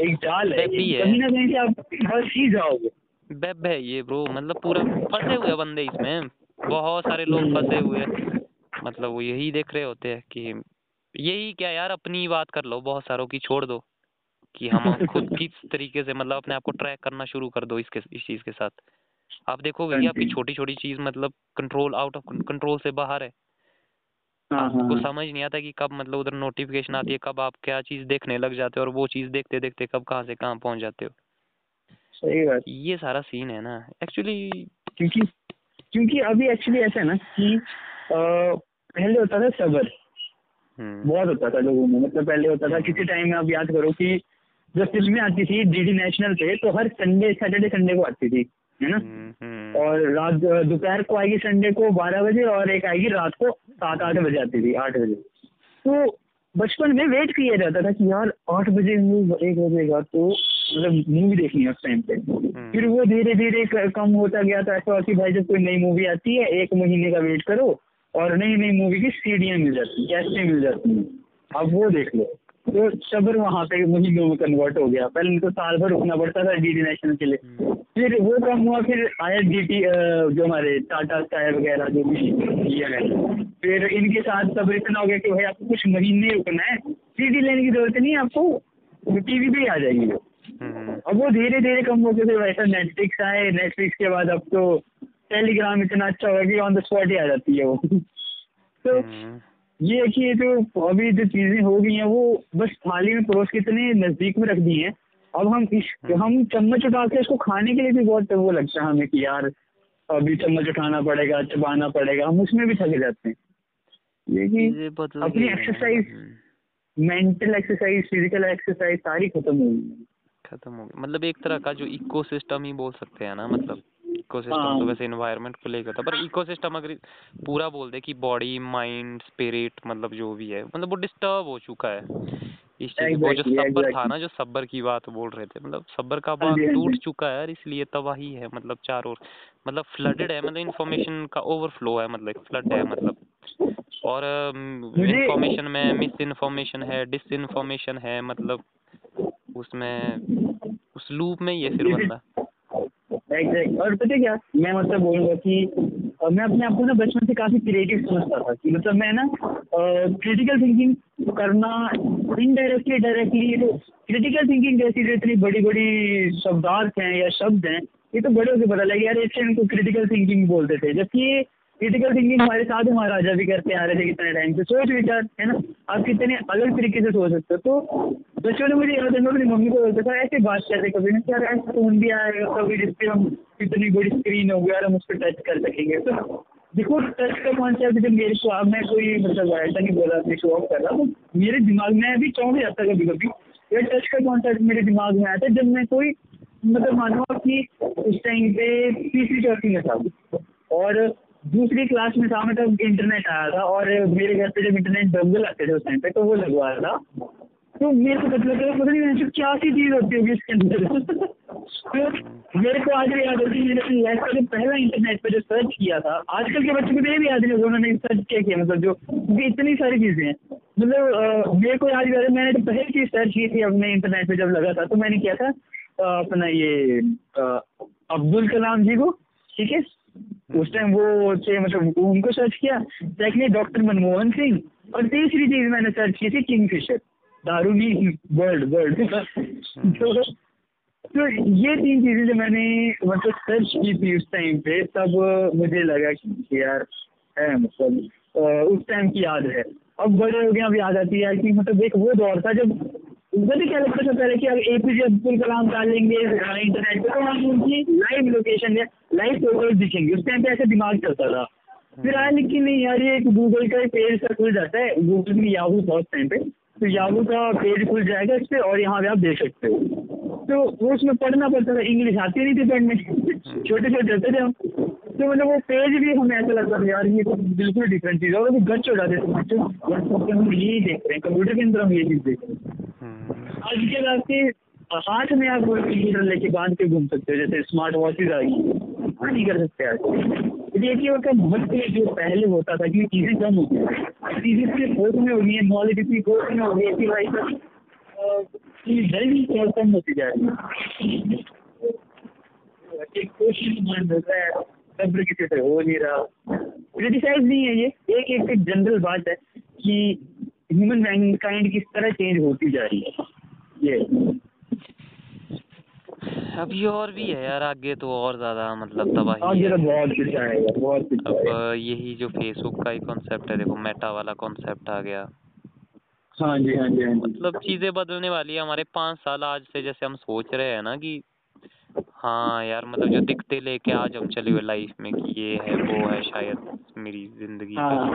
एक जाल है। कहीं ना कहीं से आप फंस ही जाओगे वेब है ये ब्रो मतलब पूरा फंसे हुए बंदे इसमें। बहुत सारे लोग हम्म। फंसे हुए मतलब वो यही देख रहे होते हैं कि यही क्या यार अपनी बात कर लो बहुत सारों की छोड़ दो। कि हम खुद *laughs* किस तरीके से मतलब अपने आप को ट्रैक करना शुरू कर दो इसके इस चीज़ के साथ। आप देखोगे कि हाँ आपकी छोटी छोटी चीज़ मतलब कंट्रोल आउट ऑफ़ कंट्रोल से बाहर हाँ। आपको हाँ। समझ नहीं आता कि कब मतलब उधर नोटिफिकेशन आती है कब आप क्या चीज़ देखने लग जाते हो और वो चीज़ देखते देखते कब कहाँ से कहाँ पहुँच जाते हो। सही बात। ये सारा सीन है ना। एक्चुअली क्योंकि क्योंकि अभी एक्चुअली ऐसा है ना कि पहले होता था सबर। हम्म। बहुत होता था लोगों में मतलब पहले होता था किसी टाइम में आप याद करो कि जब फ़िल्में आती थी डीडी नेशनल पे तो हर संडे सैटरडे संडे को आती थी। है ना? हम्म हम्म और रात दोपहर को आएगी संडे को बारह बजे और एक आएगी रात को सात आठ बजे आती थी आठ बजे। तो बचपन में वेट किया जाता था कि यार आठ बजे मूवी एक बजेगा तो मतलब मूवी देखनी है उस टाइम पे। फिर वो धीरे धीरे कम होता गया था ऐसा कि भाई जब कोई नई मूवी आती है एक महीने का वेट करो और नई नई मूवी की सीडियाँ मिल जाती कैसेटें मिल जाती हैं। अब वो देख लो। तो सब्र वहाँ पे महीनों में कन्वर्ट हो गया। पहले उनको साल भर रुकना पड़ता था डी नेशनल के लिए। हम्म, फिर वो काम हुआ फिर आया डी टी जो हमारे टाटा स्काई वगैरह जो भी लिया गया फिर इनके साथ सब इतना हो गया कि भाई आपको कुछ महीने रुकना है। सीडी लेने की ज़रूरत नहीं है आपको टीवी पे ही आ जाएगी। वो हम्म। अब वो धीरे धीरे कम हो गए वैसा नेटफ्लिक्स आए नेटफ्लिक्स के बाद अब तो टेलीग्राम इतना अच्छा होगा कि ऑन द स्पॉट ही आ जाती है वो। *laughs* तो हम्म। ये है कि ये जो अभी जो चीज़ें हो गई हैं वो बस थाली में परोस के इतने नज़दीक में रख दी हैं। अब हम इस हम चम्मच उठा के इसको खाने के लिए भी बहुत वो लगता है हमें कि यार अभी चम्मच उठाना पड़ेगा चबाना पड़ेगा हम उसमें भी थक जाते हैं। ये कि अपनी हम्म, मेंटल एक्सरसाइज फ़िज़िकल एक्सरसाइज सारी खत्म हो गई। खत्म हो गई। मतलब एक तरह का जो इकोसिस्टम ही बोल सकते हैं ना मतलब। इकोसिस्टम हाँ। तो वैसे एनवायरनमेंट को लेकर था पर इकोसिस्टम अगर पूरा बोल दे कि बॉडी माइंड स्पिरिट मतलब जो भी है मतलब वो डिस्टर्ब हो चुका है। इस चीज़ वो जो Exactly, था ना जो सब्बर की बात बोल रहे थे मतलब सब्बर का हाँ बाग जी, हाँ टूट चुका है और इसलिए तबाही है मतलब चार ओर मतलब फ्लडेड है मतलब इन्फॉर्मेशन का ओवरफ्लो है मतलब फ्लड है मतलब। और इन्फॉर्मेशन में मिस इन्फॉर्मेशन है डिस इन्फॉर्मेशन है मतलब उसमें उस लूप में ही है फिर बंदा। एग्जैक्ट और पता क्या? मैं मतलब बोलूँगा कि मैं अपने आप को ना बचपन से काफ़ी क्रिएटिव समझता था कि मतलब मैं ना क्रिटिकल थिंकिंग करना इनडायरेक्टली डायरेक्टली तो क्रिटिकल थिंकिंग जैसी जो इतनी बड़ी बड़ी शब्दार्थ हैं या शब्द हैं, ये तो बड़े होकर पता लगे यार, एक क्रिटिकल थिंकिंग बोलते थे। जबकि क्रिटिकल थिंकिंग हमारे साधु महाराजा भी करते आ रहे थे कितने टाइम से। सोच, विचार, है ना? आप कितने अलग तरीके से सोच सकते हो। तो बचपन में मुझे याद है, मैं अपनी मम्मी को बोलता था, ऐसे बात करते कभी ना, यार, ऐसा फ़ोन भी आएगा कभी जिसपे हम इतनी बड़ी स्क्रीन होगी यार, हम उस पर टच कर सकेंगे। तो देखो टच का कॉन्सेप्ट जब मेरे को मैं कोई मतलब ऐसा नहीं बोला, अपने शो ऑफ़ कर रहा तो मेरे दिमाग में अभी चौंक जाता कभी कभी ये टच का कॉन्सेप्ट मेरे दिमाग में आया था जब मैं कोई मतलब मानो कि उस टाइम पे तीसरी चौथी में था। और दूसरी क्लास में था मतलब इंटरनेट आया था और मेरे घर पे जब इंटरनेट डोंगल आते थे उस टाइम पे तो वो लगवाया था। तो मेरे को पता लगा, पता नहीं क्या सी चीज़ होती होगी इसके अंदर। तो मेरे को आज भी याद होती है मैंने लाइफ का जो पहला इंटरनेट पे जो सर्च किया था, आजकल के बच्चों को तो ये भी याद नहीं होगा, उन्होंने सर्च क्या किया मतलब जो इतनी सारी चीज़ें हैं। मतलब मेरे को याद आ है, मैंने जो पहली चीज़ सर्च की थी अपने इंटरनेट पे जब लगा था तो मैंने किया था अपना ये अब्दुल कलाम जी को, ठीक है? उस टाइम वो थे मतलब उनको सर्च किया सेकंड डॉक्टर मनमोहन सिंह। और तीसरी चीज़ मैंने सर्च की थी किंग किंगफिशर दारूनी वर्ल्ड वर्ल्ड तो तो ये तीन चीज़ें जो मैंने मतलब सर्च की थी उस टाइम पे तब मुझे लगा कि यार है मतलब उस टाइम की याद है। अब बड़े हो गए अब याद आती है कि मतलब एक वो दौर था जब मुझे क्या लगता पहले कि अब ए पी जे अब्दुल कलाम डालेंगे इंटरनेट पे तो हम उनकी लाइव लोकेशन या लाइव फ़ोटोज़ दिखेंगे। उस टाइम पे ऐसे दिमाग चलता था। फिर आया लेकिन नहीं यार, ये गूगल का पेज सा खुल जाता है। गूगल में याहू था उस टाइम पे। तो याहू का पेज खुल जाएगा इस पर और यहाँ पे आप देख सकते हो। तो वो उसमें पढ़ना पड़ता था। इंग्लिश आती नहीं थी पढ़ने छोटे छोटे होते थे हम। तो मतलब वो पेज भी हमें ऐसा लगता था, यार, ये तो बिल्कुल डिफरेंट चीज़ है। और वो गच हो जाते थे। बच्चे हम यही देख रहे हैं? कंप्यूटर के अंदर हम ये चीज़ देख रहे हैं। आज के आपके हाथ में आप कोई कंप्यूटर लेके बाँध के घूम सकते हो, जैसे स्मार्ट वॉचेज आ गई। हाँ नहीं कर सकते आज देखिए वो का महत्व जो पहले होता था कि चीज़ें कम होती है चीज़ें इतनी खोज में हो गई है नॉलेज इतनी खोज में हो गई है जल्दी और कम होती जा रही है। एक कोशिश मान होता है सब्र किसी से हो नहीं रहा। क्रिटिसाइज नहीं है ये। एक एक एक जनरल बात है कि ह्यूमन मैनकाइंड किस तरह चेंज होती जा रही है। ये। अभी और भी है यार आगे तो और ज़्यादा मतलब तबाही आगे है। तो बहुत कुछ आएगा बहुत कुछ अब यही जो फेसबुक का ही कॉन्सेप्ट है देखो मेटा वाला कॉन्सेप्ट आ गया। हाँ जी हाँ जी हाँ जी। मतलब चीज़ें बदलने वाली है। हमारे पाँच साल आज से जैसे हम सोच रहे हैं ना कि हाँ यार मतलब जो दिखते लेके आज हम चले हुए लाइफ में कि ये है वो है शायद मेरी ज़िंदगी हाँ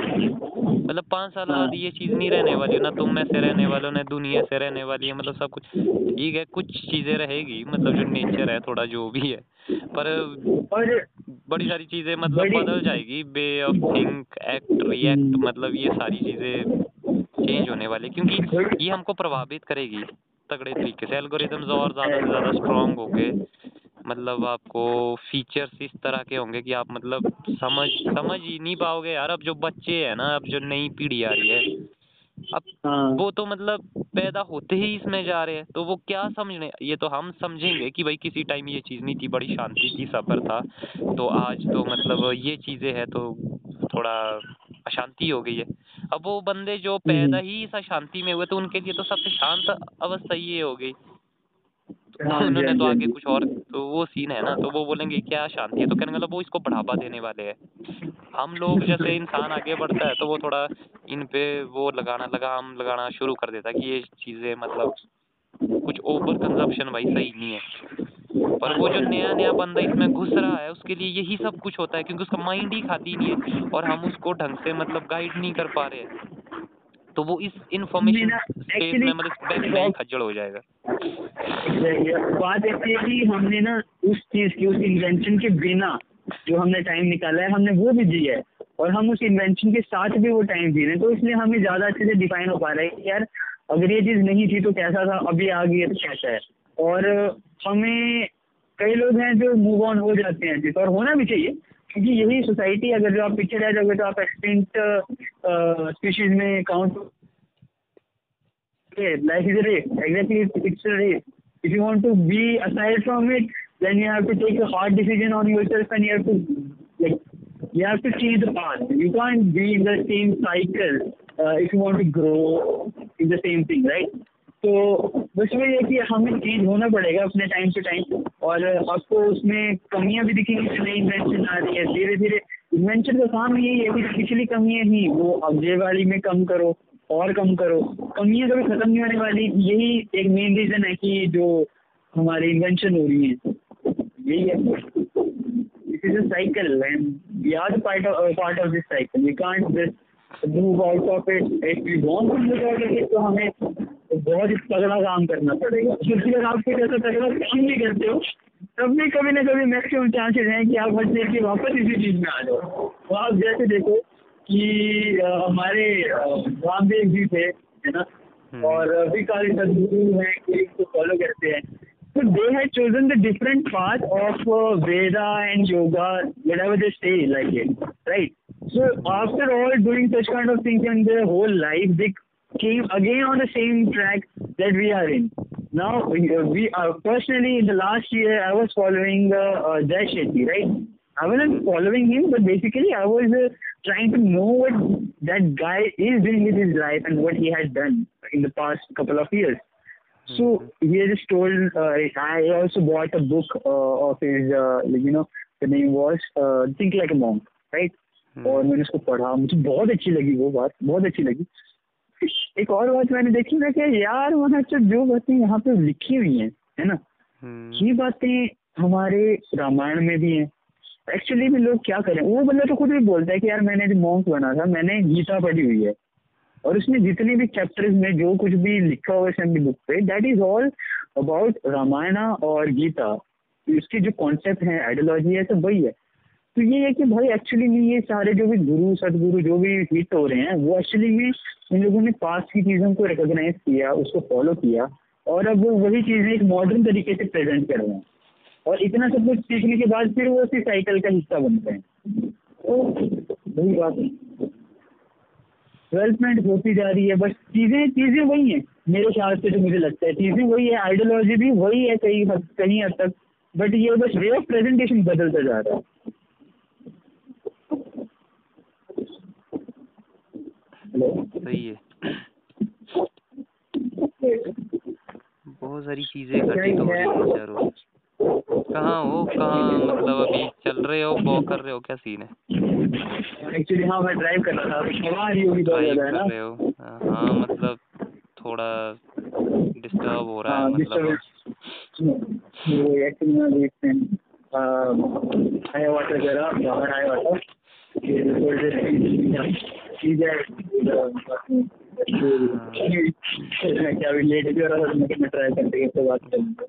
मतलब पाँच साल हाँ। बाद ये चीज़ नहीं रहने वाली ना तुम में से रहने वालों ने दुनिया से रहने वाली है मतलब सब कुछ ठीक है कुछ चीज़ें रहेगी मतलब जो नेचर है थोड़ा जो भी है पर बड़ी सारी चीज़ें मतलब बदल जाएगी way of think act react. मतलब ये सारी चीज़ें चेंज होने वाली क्योंकि ये हमको प्रभावित करेगी तगड़े तरीके से एल्गोरिदम्स और ज़्यादा से ज़्यादा स्ट्रांग होंगे। मतलब आपको फीचर्स इस तरह के होंगे कि आप मतलब समझ समझ ही नहीं पाओगे यार अब जो बच्चे हैं ना अब जो नई पीढ़ी आ रही है अब हाँ। वो तो मतलब पैदा होते ही इसमें जा रहे हैं तो वो क्या समझने ये तो हम समझेंगे कि भाई किसी टाइम ये चीज़ नहीं थी बड़ी शांति की सफ़र था तो आज तो मतलब ये चीज़ें हैं तो थोड़ा अशांति हो गई है। अब वो बंदे जो हम्म। पैदा ही इस शांति में हुए तो उनके लिए तो सबसे शांत अवस्था ये हो गई। तो हाँ उन्होंने हाँ तो हाँ आगे कुछ और तो वो सीन है ना तो वो बोलेंगे क्या शांति है? तो कहने मतलब वो इसको बढ़ावा देने वाले हैं। हम लोग जैसे इंसान आगे बढ़ता है तो वो थोड़ा इन पे वो लगाना लगाम लगाना शुरू कर देता है कि ये चीज़ें मतलब कुछ ओवर कंजप्शन भाई सही नहीं है। पर वो जो नया नया बंदा इसमें घुस रहा है उसके लिए यही सब कुछ होता है क्योंकि उसका माइंड ही खाती नहीं है और हम उसको ढंग से मतलब गाइड नहीं कर पा रहे हैं। तो वो इस इंफॉर्मेशन मेरा स्पेस में मतलब में ही खज्जल हो जाएगा। बात ऐसी है कि हमने ना उस चीज़ की उस इन्वेंशन के बिना जो हमने टाइम निकाला है हमने वो भी दिया है और हम उस इन्वेंशन के साथ भी वो टाइम जी रहे हैं। तो इसलिए हमें ज़्यादा अच्छे से डिफाइन हो पा रहा है कि यार अगर ये चीज़ नहीं थी तो कैसा था अभी आ गई है तो कैसा है? और हमें कई लोग हैं जो मूव ऑन हो जाते हैं और होना भी चाहिए, क्योंकि यही सोसाइटी अगर जो आप पिक्चर रह जाओगे तो आप एक्सटेंट स्पीशीज में count life is race exactly it's race if you want to be aside from it then you have to take a hard decision on your self and you to like you have to change the path you can be in the same cycle if you want to grow in the same thing right तो वही है कि हमें change होना पड़ेगा अपने time to time और आपको उसमें कमियाँ भी दिखेंगी कि नई इन्वेंशन आ रही है। धीरे धीरे इन्वेंशन का काम यही है कि पिछली कमियाँ ही, वो अगले वाली में कम करो, और कम करो। कमियाँ कभी खत्म नहीं होने वाली, यही एक मेन रीजन है कि जो हमारी इन्वेंशन हो रही है। यही है। साइकिल तो हमें तो बहुत ही तगड़ा काम करना पड़ेगा। आपके जैसा तो तगड़ा काम भी करते हो। तब भी कभी ना कभी मैक्सिमम चांसेस है कि आप बच के वापस इसी चीज़ में आ जाओ। तो आप जैसे देखो कि हमारे रामदेव जी थे है ना? हम्म। और अभी का सदगुरु है फॉलो करते हैं। तो they have chosen the different part of Veda and yoga whatever the stay like it right so after all doing such kind of things in the whole life they came again on the same track that we are in. Now we, uh, we are personally in the last year I was following uh, uh, Jai Shetty, right? I wasn't following him, but basically I was uh, trying to know what that guy is doing with his life and what he has done in the past couple of years. So he has just told. Uh, I also bought a book uh, of his. Uh, like, you know, the name was uh, Think Like a Monk, right? और मैंने उसको पढ़ा मुझे बहुत अच्छी लगी वो बात बहुत अच्छी लगी *laughs* एक और बात मैंने देखी ना कि यार वहाँ से जो बातें यहाँ पे लिखी हुई हैं है ना? हम्म, ये बातें हमारे रामायण में भी हैं। एक्चुअली में लोग क्या करें? वो बंदा तो खुद भी बोलता है कि यार मैंने जो मॉन्क बना था मैंने गीता पढ़ी हुई है। और उसमें जितने भी चैप्टर्स में जो कुछ भी लिखा हुआ है बुक पे that is all about Ramayan और गीता। इसके जो कॉन्सेप्ट है आइडियोलॉजी है सब वही है। तो ये है कि भाई एक्चुअली में ये सारे जो भी गुरु, सदगुरु जो भी हिट हो रहे हैं, वो एक्चुअली में इन लोगों ने पास्ट की चीज़ों को रिकोगनाइज किया, उसको फॉलो किया और अब वो वही चीज़ें एक मॉडर्न तरीके से प्रेजेंट कर रहे हैं। और इतना सब कुछ सीखने के बाद फिर वो उसी साइकिल का हिस्सा बनते हैं। तो वही बात है। डेवलपमेंट होती जा रही है, बस चीज़ें चीज़ें वही हैं। मेरे ख्याल से जो मुझे लगता है, चीज़ें वही है आइडियोलॉजी भी वही है कहीं कहीं हद तक। बट ये बस वे ऑफ़ प्रेजेंटेशन बदलता जा रहा है। सही है। बहुत सारी चीज़ें घटित हो रही है चारों कहाँ हो? कहाँ? मतलब अभी चल रहे हो? वॉक कर रहे हो? क्या सीन है? एक्चुअली हाँ मैं ड्राइव कर रहा था। हवा आ रही होगी ड्राइव ज़्यादा है कर ना? रहे हो? हाँ, हाँ मतलब थोड़ा डिस्टर्ब हो रहा है हाँ मतलब। एक्चुअली मैं इसमें आया हुआ था जरा बाहर आया हुआ था कि थोड़ी देर चीज़ मैं क्या अभी लेट भी हो रहा था मैं मैं ट्राई करते करते बात करूँगा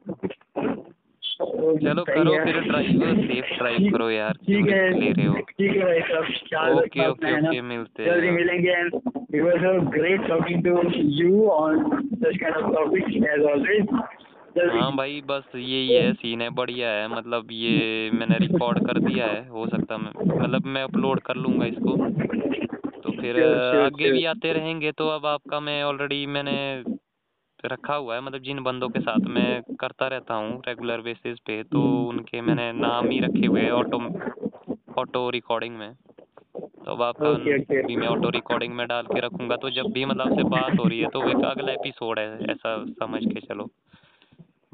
चलो करो फिर ड्राइव सेफ़ ड्राइव करो यार ठीक है ले रहे हो। ठीक है भाई साहब ओके ओके? ओके मिलते हैं। जल्दी मिलेंगे and it was a great talking to you on such kind of topics as always हाँ भाई बस यही है सीन है बढ़िया है मतलब ये मैंने रिकॉर्ड कर दिया है हो सकता मैं मतलब मैं अपलोड कर लूँगा इसको। तो फिर आगे भी आते रहेंगे तो अब आपका मैं ऑलरेडी मैंने रखा हुआ है मतलब जिन बंदों के साथ मैं करता रहता हूँ रेगुलर बेसिस पे तो उनके मैंने नाम ही रखे हुए हैं ऑटो ऑटो रिकॉर्डिंग में। तो अब आपका ओके ओके। भी मैं ऑटो रिकॉर्डिंग में डाल के रखूँगा तो जब भी मतलब आपसे बात हो रही है तो एक अगला एपिसोड है ऐसा समझ के चलो।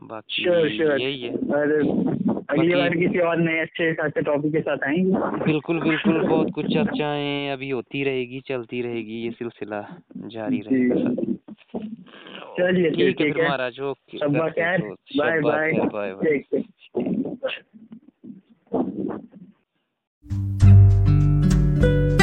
बाकी sure, sure. यही है। अगली बार किसी और नए अच्छे टॉपिक के साथ आएँगे? बिल्कुल बिल्कुल। बहुत कुछ चर्चाएँ अभी होती रहेगी चलती रहेगी। ये सिलसिला जारी रहेगा चलिए ठीक है महाराज okay. Bye bye bye bye Thank you.